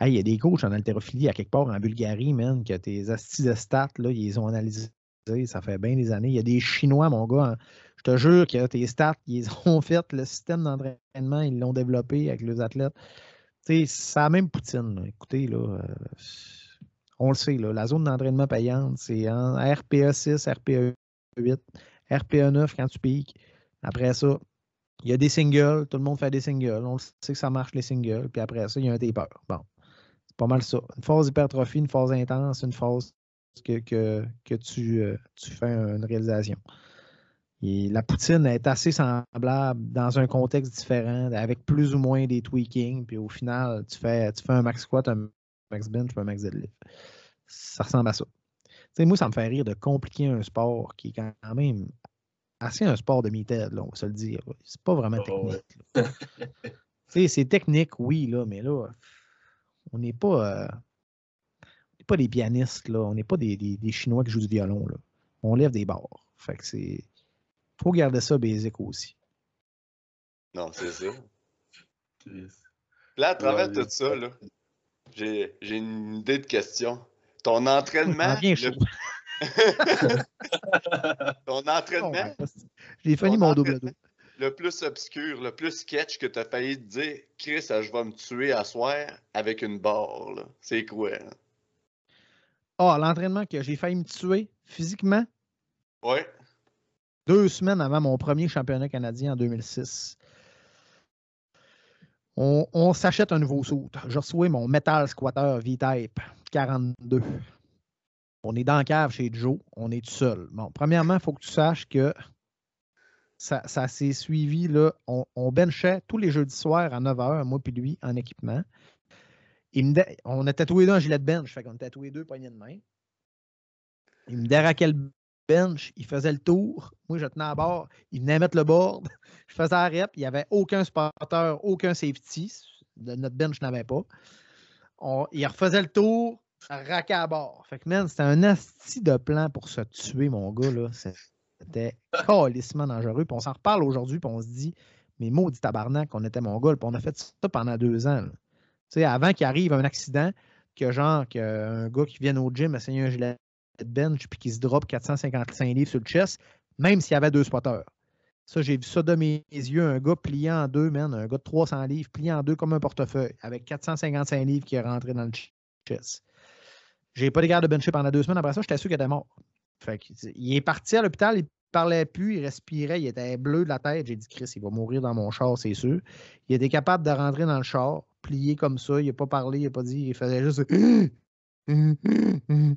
il y a des coachs en haltérophilie à quelque part en Bulgarie, man, que tes astis de stats, là, ils ont analysé. Ça fait bien des années. Il y a des Chinois, mon gars. Hein, je te jure que tes stats, ils ont [LAUGHS] fait le système d'entraînement, ils l'ont développé avec les athlètes. C'est la même poutine. Écoutez, là, euh, on le sait, la zone d'entraînement payante, c'est en RPA 6, RPA 8. RPA 9 quand tu piques. Après ça, il y a des singles, tout le monde fait des singles. On sait que ça marche les singles. Puis après ça, il y a un taper. Bon, c'est pas mal ça. Une phase d'hypertrophie, une phase intense, une phase que, que, tu, euh, tu fais une réalisation. Et la poutine est assez semblable dans un contexte différent, avec plus ou moins des tweakings. Puis au final, tu fais, tu fais un max squat, un max bench, un max deadlift. Ça ressemble à ça sais, moi, ça me fait rire de compliquer un sport qui est quand même assez un sport de mi-tête, on va se le dire. C'est pas vraiment oh, technique. c'est technique, oui, là, mais là, on n'est pas, euh, pas des pianistes, là. On n'est pas des, des, Chinois qui jouent du violon, là. On lève des barres. Fait que c'est. Faut garder ça basic aussi. Non, c'est ça. Là, à travers tout ça, j'ai une idée de question. Ton entraînement. [LAUGHS] Ton entraînement. J'ai fini mon double dos. Le plus obscur, le plus sketch que tu as failli te dire, Chris, je vais me tuer à soir avec une barre. C'est quoi? Ah, l'entraînement que j'ai failli me tuer physiquement? Oui. Deux semaines avant mon premier championnat canadien en 2006. On, s'achète un nouveau saut. Je reçois mon Metal Squatter V-Type 42. On est dans la cave chez Joe. On est tout seul. Bon, premièrement, il faut que tu saches que ça, s'est suivi. On, benchait tous les jeudis soirs à 9h, moi puis lui, en équipement. on a tatoué deux en gilet de bench. Fait qu'on a tatoué deux poignées de main. Il me déraquait le bench, il faisait le tour. Moi, je tenais à bord. Il venait mettre le board. [LAUGHS] Je faisais la rep. Il n'y avait aucun spotter, aucun safety. Notre bench n'avait pas. il refaisait le tour, raquait à bord. Fait que, man, c'était un asti de plan pour se tuer, mon gars. C'était calissement dangereux. Puis on s'en reparle aujourd'hui, puis on se dit, mais maudit tabarnak, on était mon gars. Puis on a fait ça pendant deux ans. Avant qu'il arrive un accident, que genre, qu'un gars qui vienne au gym essayer un gilet bench puis qui se drop 455 livres sur le chest, même s'il y avait deux spotters. Ça, j'ai vu ça de mes yeux, un gars plié en deux, man, un gars de 300 livres, plié en deux comme un portefeuille, avec 455 livres qui est rentré dans le chest. J'ai pas de garde de bencher pendant deux semaines. Après ça, j'étais sûr qu'il était mort. Il est parti à l'hôpital, il parlait plus, il respirait, il était bleu de la tête. J'ai dit, Chris, il va mourir dans mon char, c'est sûr. Il était capable de rentrer dans le char, plié comme ça, il n'a pas parlé, il n'a pas dit, il faisait juste. [CLEARS THROAT] [CLEARS THROAT] [CLEARS THROAT]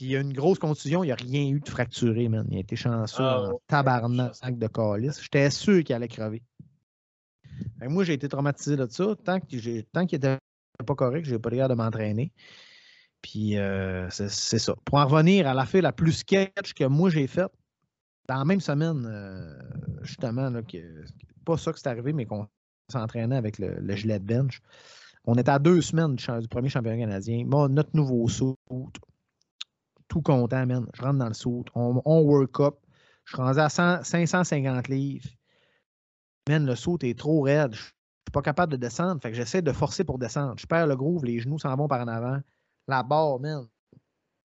Puis il y a une grosse contusion, il n'y a rien eu de fracturé, man. Il a été chanceux ah, en tabarnak de calice. J'étais sûr qu'il allait crever. moi, j'ai été traumatisé de ça. Tant qu'il n'était pas correct, je n'ai pas l'air de m'entraîner. Puis euh, c'est ça. Pour en revenir à la fin la plus sketch que moi j'ai faite, dans la même semaine, euh, justement, là, que, pas ça que c'est arrivé, mais qu'on s'entraînait avec le, gilet de bench. On était à deux semaines du, premier championnat canadien. Bon, notre nouveau saut, tout content, man. Je rentre dans le saut. On, work up. Je suis rendu à 550 livres. Man, le saut est trop raide. Je suis pas capable de descendre. Fait que j'essaie de forcer pour descendre. Je perds le groove, les genoux s'en vont par en avant. La barre, man.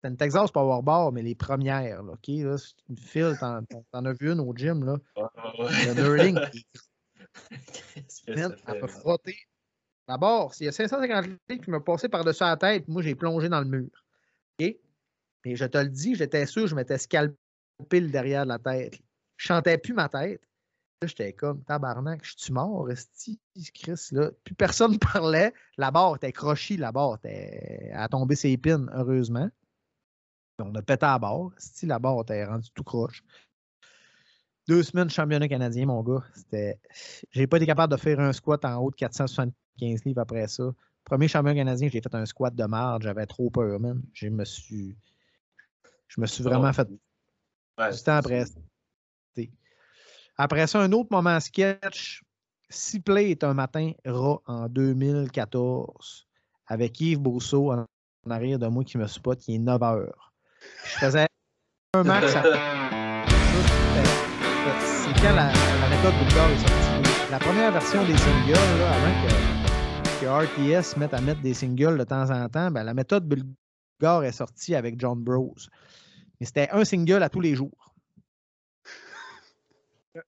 C'est une Texas pour avoir barre, mais les premières, là, OK? Là, c'est une file, t'en, t'en as vu une au gym, là. Le ouais. [LAUGHS] que man, elle peut frotter. La barre, s'il y a 550 livres qui me passaient par-dessus la tête, moi, j'ai plongé dans le mur. OK? Et je te le dis, j'étais sûr, je m'étais scalpé derrière de la tête. Je chantais plus ma tête. Là, j'étais comme, tabarnak, je suis mort, esti, Chris, là. Plus personne ne [LAUGHS] parlait. La barre était crochie, la barre était à tomber ses pins, heureusement. On a pété à la barre. la barre était rendue tout croche. Deux semaines de championnat canadien, mon gars. C'était. J'ai pas été capable de faire un squat en haut de 475 livres après ça. Premier championnat canadien, j'ai fait un squat de marde. J'avais trop peur, man. Je me suis. Je me suis vraiment Oh. fait Ouais, du temps après. Après ça, un autre moment sketch. Six plates un matin rat en 2014 avec Yves Brousseau en, arrière de moi qui me spot, qui est 9 heures. Je faisais un max à. [LAUGHS] C'est quand la, la méthode Bulgare est sortie. La première version des singles, là, avant que, que RTS mette à mettre des singles de temps en temps, ben, la méthode Bulgare est sortie avec John Bros. Mais c'était un single à tous les jours.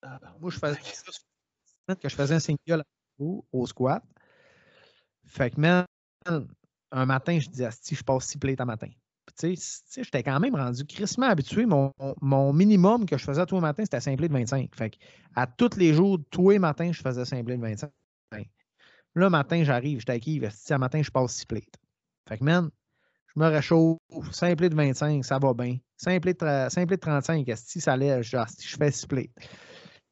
Pardon. Moi, je faisais ça que je faisais un single au, squat. Fait que, man, un matin, je disais, Asti, je passe six plates à matin. Tu sais, j'étais quand même rendu crissement habitué. Mon, mon minimum que je faisais tous les matins, c'était 5 plates de 25. Fait que, à tous les jours, tous les matins, je faisais 5 plates de 25. Là, matin, j'arrive, Yves, Asti, à matin, je passe 6 plates. Fait que, man, je me réchauffe, 5 plates de 25, ça va bien. 5 plates de, 5 plates de 35, Asti, ça allait, je, je fais 6 plates.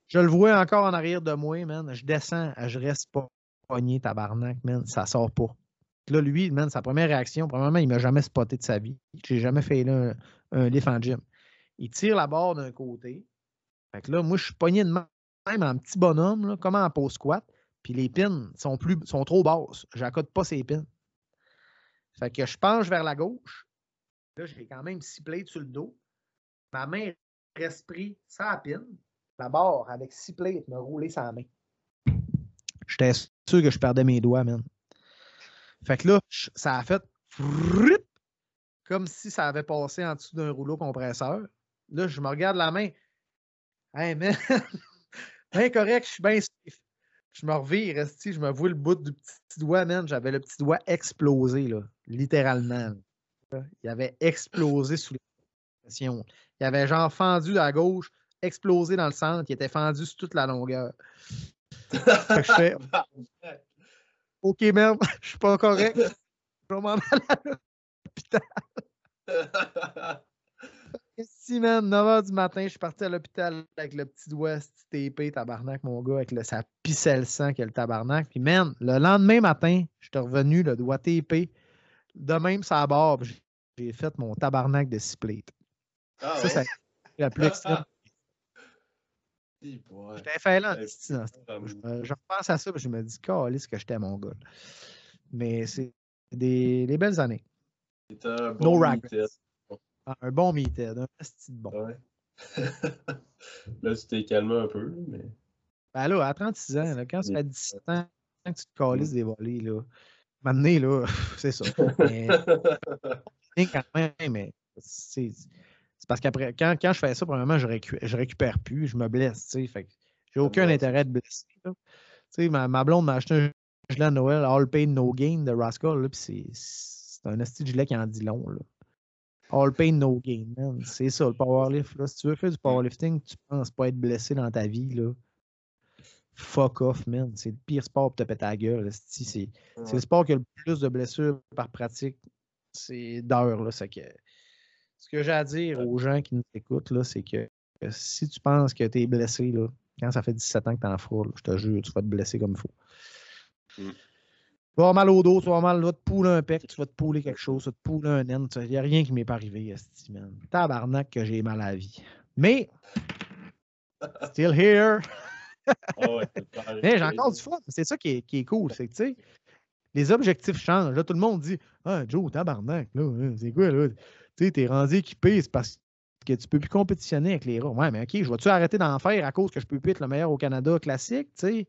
Je le vois encore en arrière de moi, man. Je descends, je reste pas pogné, tabarnak, man. Ça sort pas. Là, lui, man, sa première réaction, premièrement, il m'a jamais spoté de sa vie. J'ai jamais fait un, lift en gym. Il tire la barre d'un côté. Fait que là, moi, je suis pogné de même en petit bonhomme, comme en pause squat. Puis les pins sont, plus, sont trop basses. J'accorde pas ces pins. Fait que je penche vers la gauche. Là, j'ai quand même six plates sur le dos. Ma main reste prise sans la pin la barre avec six plates me rouler sa main. J'étais sûr que je perdais mes doigts, man. Fait que là, ça a fait comme si ça avait passé en dessous d'un rouleau compresseur. Là, je me regarde la main. Hey, man, [LAUGHS] bien correct, je suis bien. Je me revire, je me vois le bout du petit doigt, man. J'avais le petit doigt explosé, là, littéralement. là. Il avait explosé sous la pression. Il avait genre fendu à gauche, explosé dans le centre, il était fendu sur toute la longueur. Fais [LAUGHS] OK, merde, [LAUGHS] je suis pas correct. Je vais m'en aller à l'hôpital. [LAUGHS] Si, man, 9h du matin, je suis parti à l'hôpital avec le petit doigt TP, tabarnak, mon gars, avec le, ça pissait le sang que le tabarnak. Puis, man, le lendemain matin, je suis revenu, le doigt TP, de même, ça barre, puis j'ai fait mon tabarnak de plates. Ah, Ça, ouais? ça la plus extrême. J'étais fait là, ce Je, je repense à ça et je me dis, calisse que j'étais mon gars. Mais c'est des, des belles années. C'était un No bon regrets. Ah, Un bon meeted, un de bon. Ouais. [LAUGHS] là, tu t'es calmé un peu, mais. Ben là, à 36 ans, là, quand ça Oui. fait 17 ans que tu te calisses des volets, là, maintenant, là, [LAUGHS] c'est ça. Mais, [LAUGHS] quand même, mais c'est parce qu'après, quand, quand je fais ça, premièrement, je, récu- je récupère plus, je me blesse, tu sais. Fait j'ai aucun Ouais, intérêt de blesser. là. Tu sais, ma, ma blonde m'a acheté un gilet à Noël, All Pain No Gain de Rascal, là, puis c'est- un esti gilet qui en dit long, là. All pain, no gain, man. C'est ça, le powerlift. Là. Si tu veux faire du powerlifting, tu penses pas être blessé dans ta vie, là. Fuck off, man. C'est le pire sport pour te péter la gueule. C'est le sport qui a le plus de blessures par pratique. C'est d'heures, là. Que ce que j'ai à dire aux gens qui nous écoutent, là, c'est que si tu penses que tu es blessé, là, quand ça fait 17 ans que tu en feras, je te jure, tu vas te blesser comme il faut. Mm. Tu vas avoir mal au dos, tu vas avoir mal, tu vas te pouler un pec, tu vas te pouler quelque chose, tu vas te pouler un naine. Il n'y a rien qui m'est pas arrivé, man. Tabarnak que j'ai mal à la vie. Mais, still here. [LAUGHS] Ouais, Hey, j'ai encore du fun. C'est ça qui est, qui est cool. C'est que, tu sais, les objectifs changent. Là, tout le monde dit Ah, Joe, tabarnak, là, hein, c'est quoi, là? Tu sais, t'es rendu équipé, c'est parce que tu peux plus compétitionner avec les rats. Ouais, mais OK, je vais-tu arrêter d'en faire à cause que je peux plus être le meilleur au Canada classique, tu sais?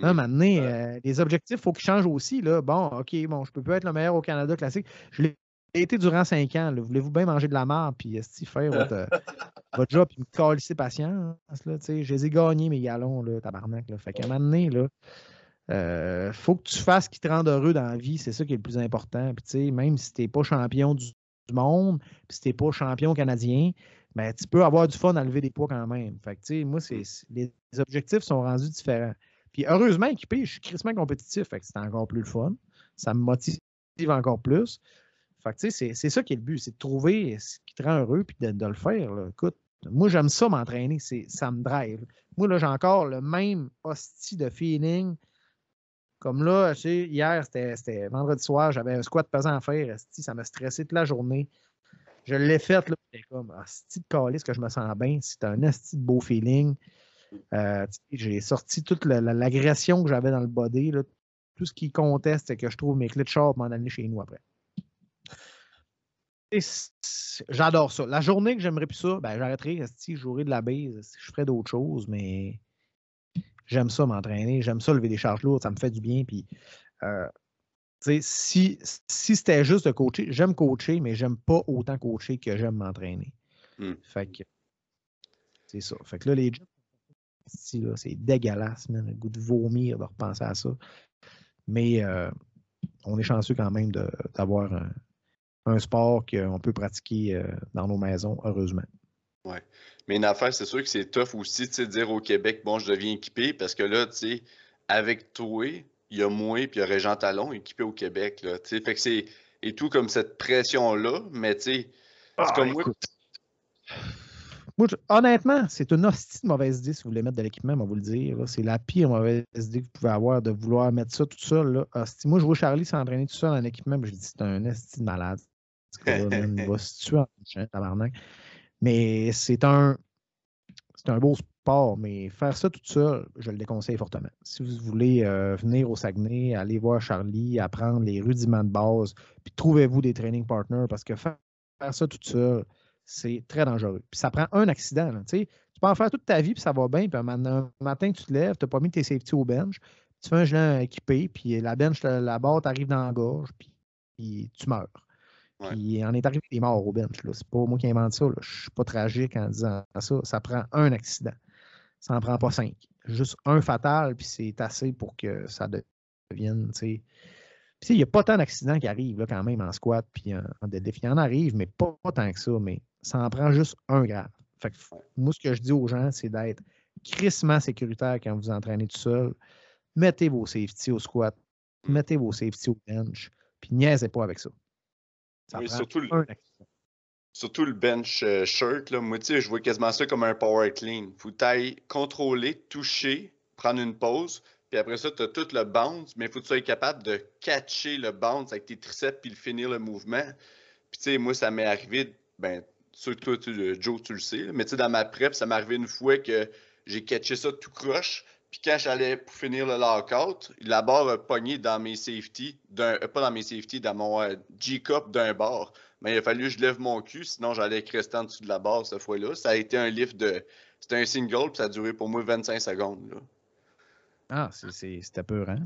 Là, maintenant, euh, les objectifs, il faut qu'ils changent aussi. Là. Bon, OK, bon, je peux pas être le meilleur au Canada classique. Je l'ai été durant cinq ans. Voulez-vous bien manger de la marde puis faire votre, euh, [LAUGHS] votre job puis me calisser patience? Là, je les ai gagnés, mes galons, là, tabarnak. Là. Fait qu'à un moment donné, là, euh, faut que tu fasses ce qui te rend heureux dans la vie. C'est ça qui est le plus important. Puis, même si tu n'es pas champion du, monde, puis si tu n'es pas champion canadien, ben, tu peux avoir du fun à lever des poids quand même. Fait que, moi, c'est, les objectifs sont rendus différents. Heureusement, équipé, je suis crissement compétitif. Fait que c'est encore plus le fun. Ça me motive encore plus. Fait que, c'est, c'est ça qui est le but, c'est de trouver ce qui te rend heureux puis de, le faire. Écoute, moi, j'aime ça m'entraîner, ça me drive. Moi, là, j'ai encore le même hostie de feeling. Comme là, tu sais, hier, c'était, vendredi soir, j'avais un squat pesant à faire. ça m'a stressé toute la journée. Je l'ai fait, là, c'était comme, hostie de calice que je me sens bien. C'est un hostie de beau feeling. Euh, j'ai sorti toute l'agression que j'avais dans le body. Tout ce qui conteste, c'est que je trouve mes clés de char pour m'en aller chez nous après. J'adore ça. La journée que j'aimerais plus ça, ben, j'arrêterai, je jouerai de la base, je ferais d'autres choses, mais j'aime ça m'entraîner, j'aime ça lever des charges lourdes, ça me fait du bien. Puis, euh, si, si c'était juste de coacher, j'aime coacher, mais j'aime pas autant coacher que j'aime m'entraîner. Hmm. Fait que c'est ça. Fait que là, les c'est dégueulasse, man, le goût de vomir de repenser à ça. Mais euh, on est chanceux quand même d'avoir un, sport qu'on peut pratiquer euh, dans nos maisons, heureusement. Oui. Mais une affaire, c'est sûr que c'est tough aussi de dire au Québec, bon, je deviens équipé, parce que là, tu sais, avec toi, il y a moi puis il y a Régent Talon équipé au Québec. Là, fait que c'est. Et tout comme cette pression-là, mais tu sais, c'est ah, comme moi honnêtement, c'est une hostie de mauvaise idée si vous voulez mettre de l'équipement, on va vous le dire. C'est la pire mauvaise idée que vous pouvez avoir de vouloir mettre ça tout seul. Là. Moi, je vois Charlie s'entraîner tout seul en équipement, je dis c'est un hostie de malade. [LAUGHS] il va se tuer en tabarnak. Mais c'est un, c'est un beau sport, mais faire ça tout seul, je le déconseille fortement. Si vous voulez euh, venir au Saguenay, aller voir Charlie, apprendre les rudiments de base, puis trouvez-vous des training partners parce que faire ça tout seul, c'est très dangereux. Puis ça prend un accident. tu peux en faire toute ta vie, puis ça va bien, puis un matin, tu te lèves, tu n'as pas mis tes safety au bench, tu fais un gelant équipé, puis la bench, la barre t'arrive dans la gorge, puis, tu meurs. Puis on est arrivé des morts au bench. C'est pas moi qui invente ça. Je ne suis pas tragique en disant ça. Ça prend un accident. Ça n'en prend pas cinq. Juste un fatal, puis c'est assez pour que ça devienne. Puis il n'y a pas tant d'accidents qui arrivent là, quand même en squat puis en, en deadlift. Il y en arrive, mais pas, pas tant que ça. Mais ça en prend juste un grave. Fait que, moi, ce que je dis aux gens, c'est d'être crissement sécuritaire quand vous entraînez tout seul. Mettez vos safety au squat, mettez vos safety au bench, puis niaisez pas avec ça. oui, surtout, le, surtout le bench euh, shirt. Là. Moi, je vois quasiment ça comme un power clean. Faut tailler, contrôler, toucher, prendre une pause, puis après ça, tu as tout le bounce, mais il faut que tu sois capable de catcher le bounce avec tes triceps puis le finir le mouvement. Puis, tu sais, moi, ça m'est arrivé, ben, toi, Joe, tu le sais. Mais tu sais, dans ma prep, ça m'est arrivé une fois que j'ai catché ça tout croche. Puis quand j'allais pour finir le lockout, la barre a pogné dans mes safety, euh, pas dans mes safety, dans mon euh, G-cup d'un bar. Mais il a fallu que je lève mon cul, sinon j'allais rester en dessous de la barre cette fois-là. Ça a été un lift de. C'était un single, puis ça a duré pour moi 25 secondes. Là. Ah, c'était peur, hein?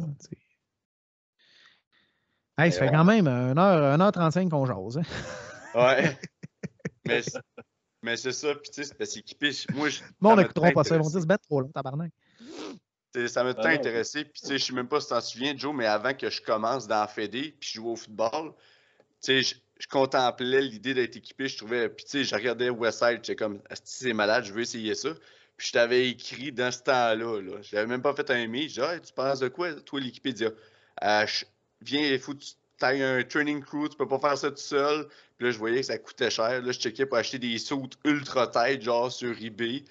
Hey, ça fait quand même 1h35 qu'on jase. Hein? Ouais. [LAUGHS] mais, mais c'est ça, puis tu sais, c'est parce qu'équipé. Moi, je. Bon, on n'écoutera pas ça, ils vont dire se mettre trop long, tabarnak. Ça m'a tant intéressé. Puis, tu sais, je sais même pas si tu t'en souviens, Joe, mais avant que je commence dans Fédé, puis je jouais au football, tu sais, je, contemplais l'idée d'être équipé. Je trouvais, puis, tu sais, je regardais Westside, j'étais comme, c'est malade, je veux essayer ça. Puis, je t'avais écrit dans ce temps-là. Là. Je n'avais même pas fait un mail. Je dis, tu penses de quoi, toi, l'équipé? Euh, viens, il faut que tu t'as un training crew, tu peux pas faire ça tout seul. Puis là, je voyais que ça coûtait cher. Là, je checkais pour acheter des sauts ultra tête, genre sur eBay.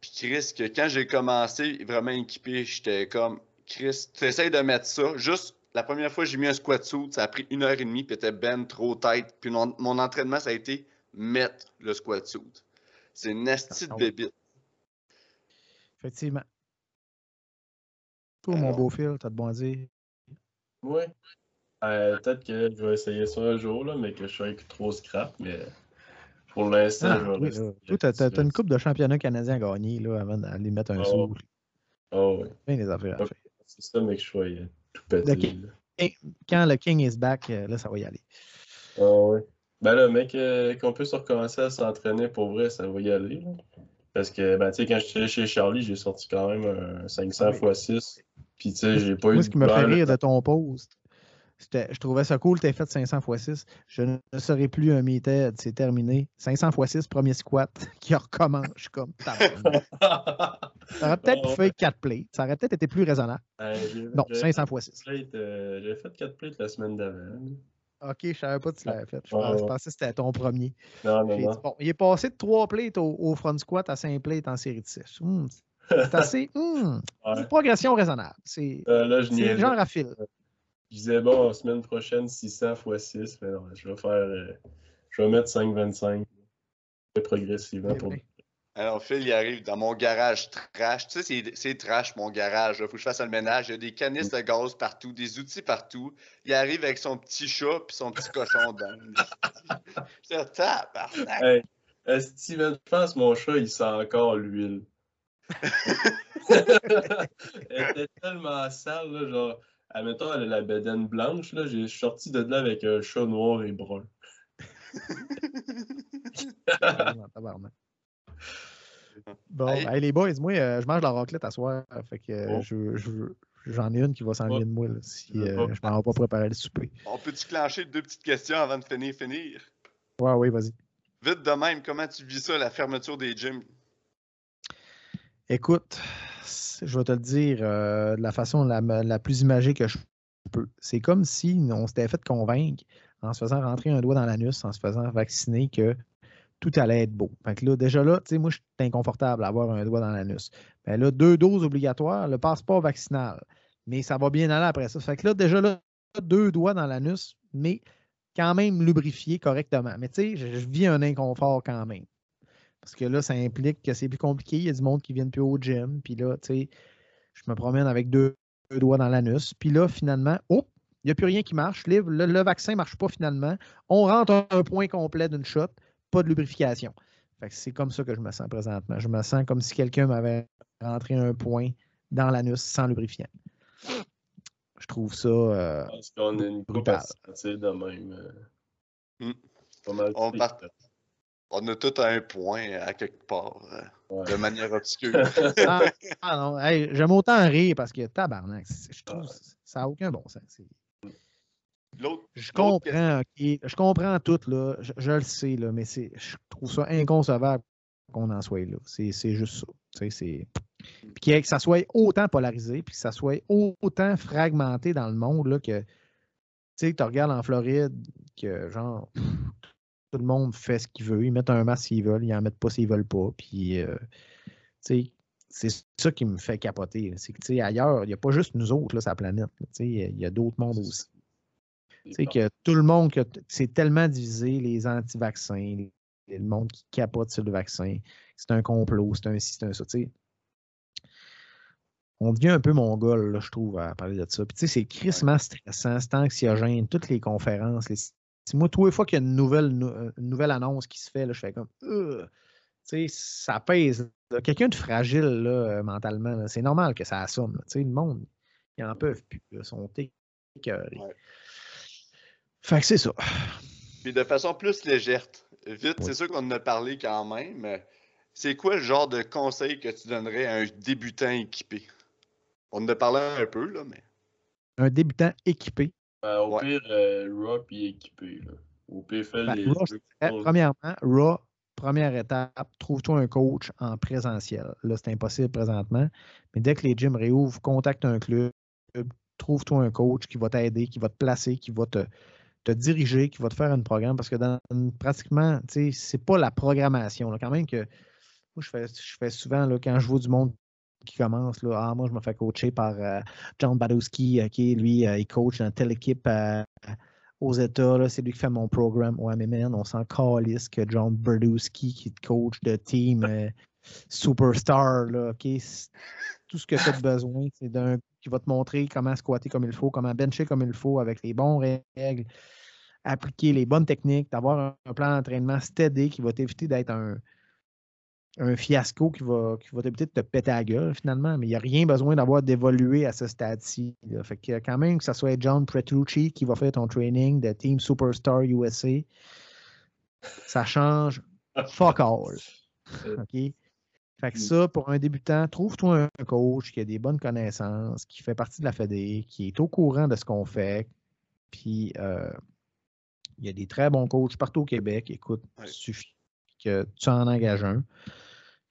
Puis Chris, que quand j'ai commencé vraiment équipé, j'étais comme Chris, tu essaies de mettre ça. Juste la première fois j'ai mis un squat suit, ça a pris une heure et demie, puis était ben trop tête. Puis mon, entraînement, ça a été mettre le squat suit. C'est une nasty de bébite. Effectivement. Toi, mon beau fil, t'as de bon dire? Oui. Euh, peut-être que je vais essayer ça un jour, là, mais que je suis avec trop scrap, mais pour l'instant, ah, je vais oui, Tu as, une coupe de championnat canadien à gagner là, avant d'aller mettre un oh. Oh, oui. Bien les affaires c'est ça, mec, je voyais tout pété. Quand le King is back, là, ça va y aller. Ah ouais. Ben là, mec, qu'on puisse recommencer à s'entraîner pour vrai, ça va y aller. Parce que, ben, tu sais, quand j'étais chez Charlie, j'ai sorti quand même un 500 x 6. Puis, tu sais, j'ai pas eu. Moi, ce qui me fait rire de ton post, je trouvais ça cool, t'as fait 500 x 6. Je ne serai plus un meted, c'est terminé. 500 x 6, premier squat, [LAUGHS] qui recommence. Je suis comme, ça aurait peut-être fait 4 plates. Ça aurait peut-être été plus raisonnable. non, 500 x 6. J'ai fait 4 plates la semaine d'avant. Ok, je savais pas que tu l'avais fait. Je, pensais, que c'était ton premier. Non, non, non. bon, il est passé de 3 plates au, front squat à 5 plates en série de 6. Hmm, c'est [LAUGHS] assez. Hmm, une progression raisonnable. C'est euh, genre à fil. Je disais, bon, semaine prochaine, 600 x 6, mais non, je vais faire. Euh, je vais mettre 5,25 progressivement pour. Alors, Phil, il arrive dans mon garage trash. Tu sais, c'est trash, mon garage. Il faut que je fasse le ménage. Il y a des canisses de gaz partout, des outils partout. Il arrive avec son petit chat et son petit cochon d'âne. [LAUGHS] je dis. Hey, Steven, je pense que mon chat, il sent encore l'huile. [LAUGHS] [LAUGHS] Elle était tellement sale, là, genre. Admettons, elle a la bedaine blanche, là, j'ai sorti de là avec un chat noir et brun. bon, les boys, moi, euh, je mange la raclette à soir. Fait que euh, oh. j'en ai une qui va s'en oh. de moi si euh, je m'en vais pas préparer le souper. On peut-tu clencher deux petites questions avant de finir? finir? Ouais, oui, vas-y. Vite de même, comment tu vis ça, la fermeture des gyms? Écoute, je vais te le dire euh, de la façon la, plus imagée que je peux. C'est comme si on s'était fait convaincre en se faisant rentrer un doigt dans l'anus, en se faisant vacciner, que tout allait être beau. Fait que là, déjà là, tu sais, moi, je suis inconfortable d'avoir un doigt dans l'anus. Mais là, deux doses obligatoires, le passeport vaccinal. Mais ça va bien aller après ça. Fait que là, déjà là, deux doigts dans l'anus, mais quand même lubrifié correctement. Mais tu sais, je, vis un inconfort quand même. Parce que là, ça implique que c'est plus compliqué. Il y a du monde qui vient plus au gym. Puis là, tu sais, je me promène avec deux, doigts dans l'anus. Puis là, finalement, oh, il n'y a plus rien qui marche. Le, le, vaccin ne marche pas finalement. On rentre un, point complet d'une shot, pas de lubrification. c'est comme ça que je me sens présentement. Je me sens comme si quelqu'un m'avait rentré un point dans l'anus sans lubrifiant. Je trouve ça. Euh, Parce qu'on a une brutal. de même. Euh, hmm. On, part, on a tout un point à quelque part, euh, de manière obscure. [LAUGHS] ah, ah, non, j'aime autant rire parce que tabarnak, je trouve ça n'a aucun bon sens. Je comprends, je comprends tout, là, je, le sais, là, mais je trouve ça inconcevable qu'on en soit là. C'est juste ça. C'est puis que ça soit autant polarisé, puis que ça soit autant fragmenté dans le monde là, que tu sais, tu regardes en Floride, que genre, tout le monde fait ce qu'il veut. Ils mettent un masque s'ils veulent, ils en mettent pas s'ils veulent pas. Puis, euh, c'est ça qui me fait capoter. C'est que, ailleurs, il n'y a pas juste nous autres, là, sa planète. Il y a, d'autres mondes aussi. Tu que tout le monde, c'est tellement divisé, les anti-vaccins, le monde qui capote sur le vaccin. C'est un complot, c'est un ci, c'est un ça. On devient un peu mongol, là, je trouve, à parler de ça. Puis, c'est crissement stressant, c'est anxiogène, toutes les conférences, les moi, tous les fois qu'il y a une nouvelle, euh, nouvelle annonce qui se fait, là, je fais comme. sais, ça pèse. Quelqu'un de fragile là, euh, mentalement, c'est normal que ça assomme. Le monde, ils en peuvent plus. Ils sont écœurés. Fait que c'est ça. Puis de façon plus légère, vite, c'est sûr qu'on en a parlé quand même. C'est quoi le genre de conseil que tu donnerais à un débutant équipé? On en a parlé un peu, là, mais. Un débutant équipé. Ben, au pire, euh, Raw puis équipé. Là. Au pire, fait ben, les. premièrement, Raw, première étape, trouve-toi un coach en présentiel. Là, c'est impossible présentement. Mais dès que les gyms réouvrent, contacte un club, trouve-toi un coach qui va t'aider, qui va te placer, qui va te, te, diriger, qui va te faire un programme. Parce que dans, pratiquement, tu sais, c'est pas la programmation. Là, quand même que moi, je fais, je fais souvent, là, quand je vois du monde qui commence. Là, ah, moi, je me fais coacher par euh, John Badowski, qui lui, euh, il coach dans telle équipe euh, aux États. C'est lui qui fait mon programme au MMN. On s'en calisse que John Badowski, qui est coach de team superstar. Là, Tout ce que tu as besoin, c'est d'un qui va te montrer comment squatter comme il faut, comment bencher comme il faut avec les bons règles, appliquer les bonnes techniques, d'avoir un, plan d'entraînement steady qui va t'éviter d'être un un fiasco qui va, qui va peut-être te péter la gueule finalement, mais il n'y a rien besoin d'avoir d'évoluer à ce stade-ci. Fait que quand même que ce soit John Petrucci qui va faire ton training de Team Superstar USA, ça change [LAUGHS] fuck all. OK? Fait que mm. ça, pour un débutant, trouve-toi un coach qui a des bonnes connaissances, qui fait partie de la FED, qui est au courant de ce qu'on fait. Puis, euh, il y a des très bons coachs partout au Québec. Écoute, il suffit que tu en engages un.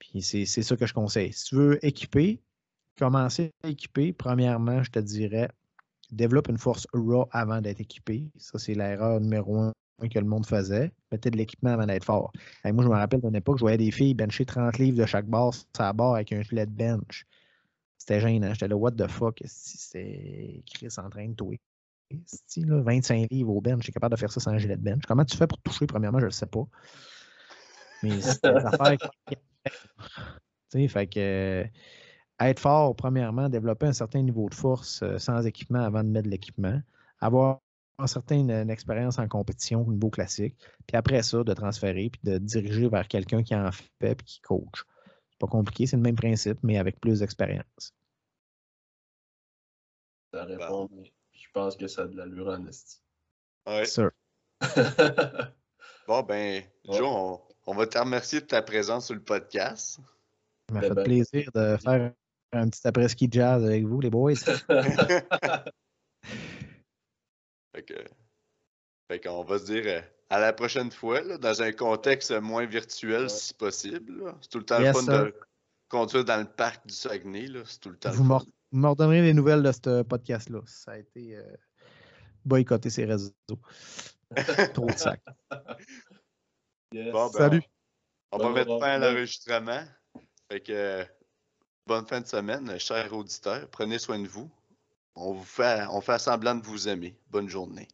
Puis, c'est ça que je conseille. Si tu veux équiper, commencer à équiper, premièrement, je te dirais, développe une force RAW avant d'être équipé. Ça, c'est l'erreur numéro un que le monde faisait. Mettez de l'équipement avant d'être fort. moi, je me rappelle d'une époque, je voyais des filles bencher 30 livres de chaque barre sur barre avec un gilet de bench. C'était gênant. J'étais là, what the fuck? C'est Chris en train de touer. Là, 25 livres au bench, j'ai capable de faire ça sans gilet de bench. Comment tu fais pour toucher, premièrement, je ne sais pas. Mais c'est des affaires qui. [LAUGHS] Tu sais, fait que. Euh, être fort, premièrement, développer un certain niveau de force euh, sans équipement avant de mettre de l'équipement. Avoir une certaine expérience en compétition au niveau classique, puis après ça, de transférer, puis de diriger vers quelqu'un qui en fait, puis qui coach. C'est pas compliqué, c'est le même principe, mais avec plus d'expérience. Ça répond, mais je pense que ça a de l'allure en esti. Ouais. Sûr. [LAUGHS] bon, ben, Joe, on, va te remercier de ta présence sur le podcast. Ça m'a fait ben, plaisir de faire un petit après-ski jazz avec vous, les boys. [LAUGHS] [LAUGHS] Fait qu'on va se dire euh, à la prochaine fois, dans un contexte moins virtuel si possible. C'est tout le temps le fun de conduire dans le parc du Saguenay. C'est tout le temps. Vous me redonnerez les nouvelles de ce podcast-là. Ça a été euh, boycotté ces réseaux. [LAUGHS] Trop de sacs. Ben, Salut. On, va mettre fin à l'enregistrement. Fait que bonne fin de semaine, chers auditeurs. Prenez soin de vous. On, vous fait, on fait semblant de vous aimer. Bonne journée.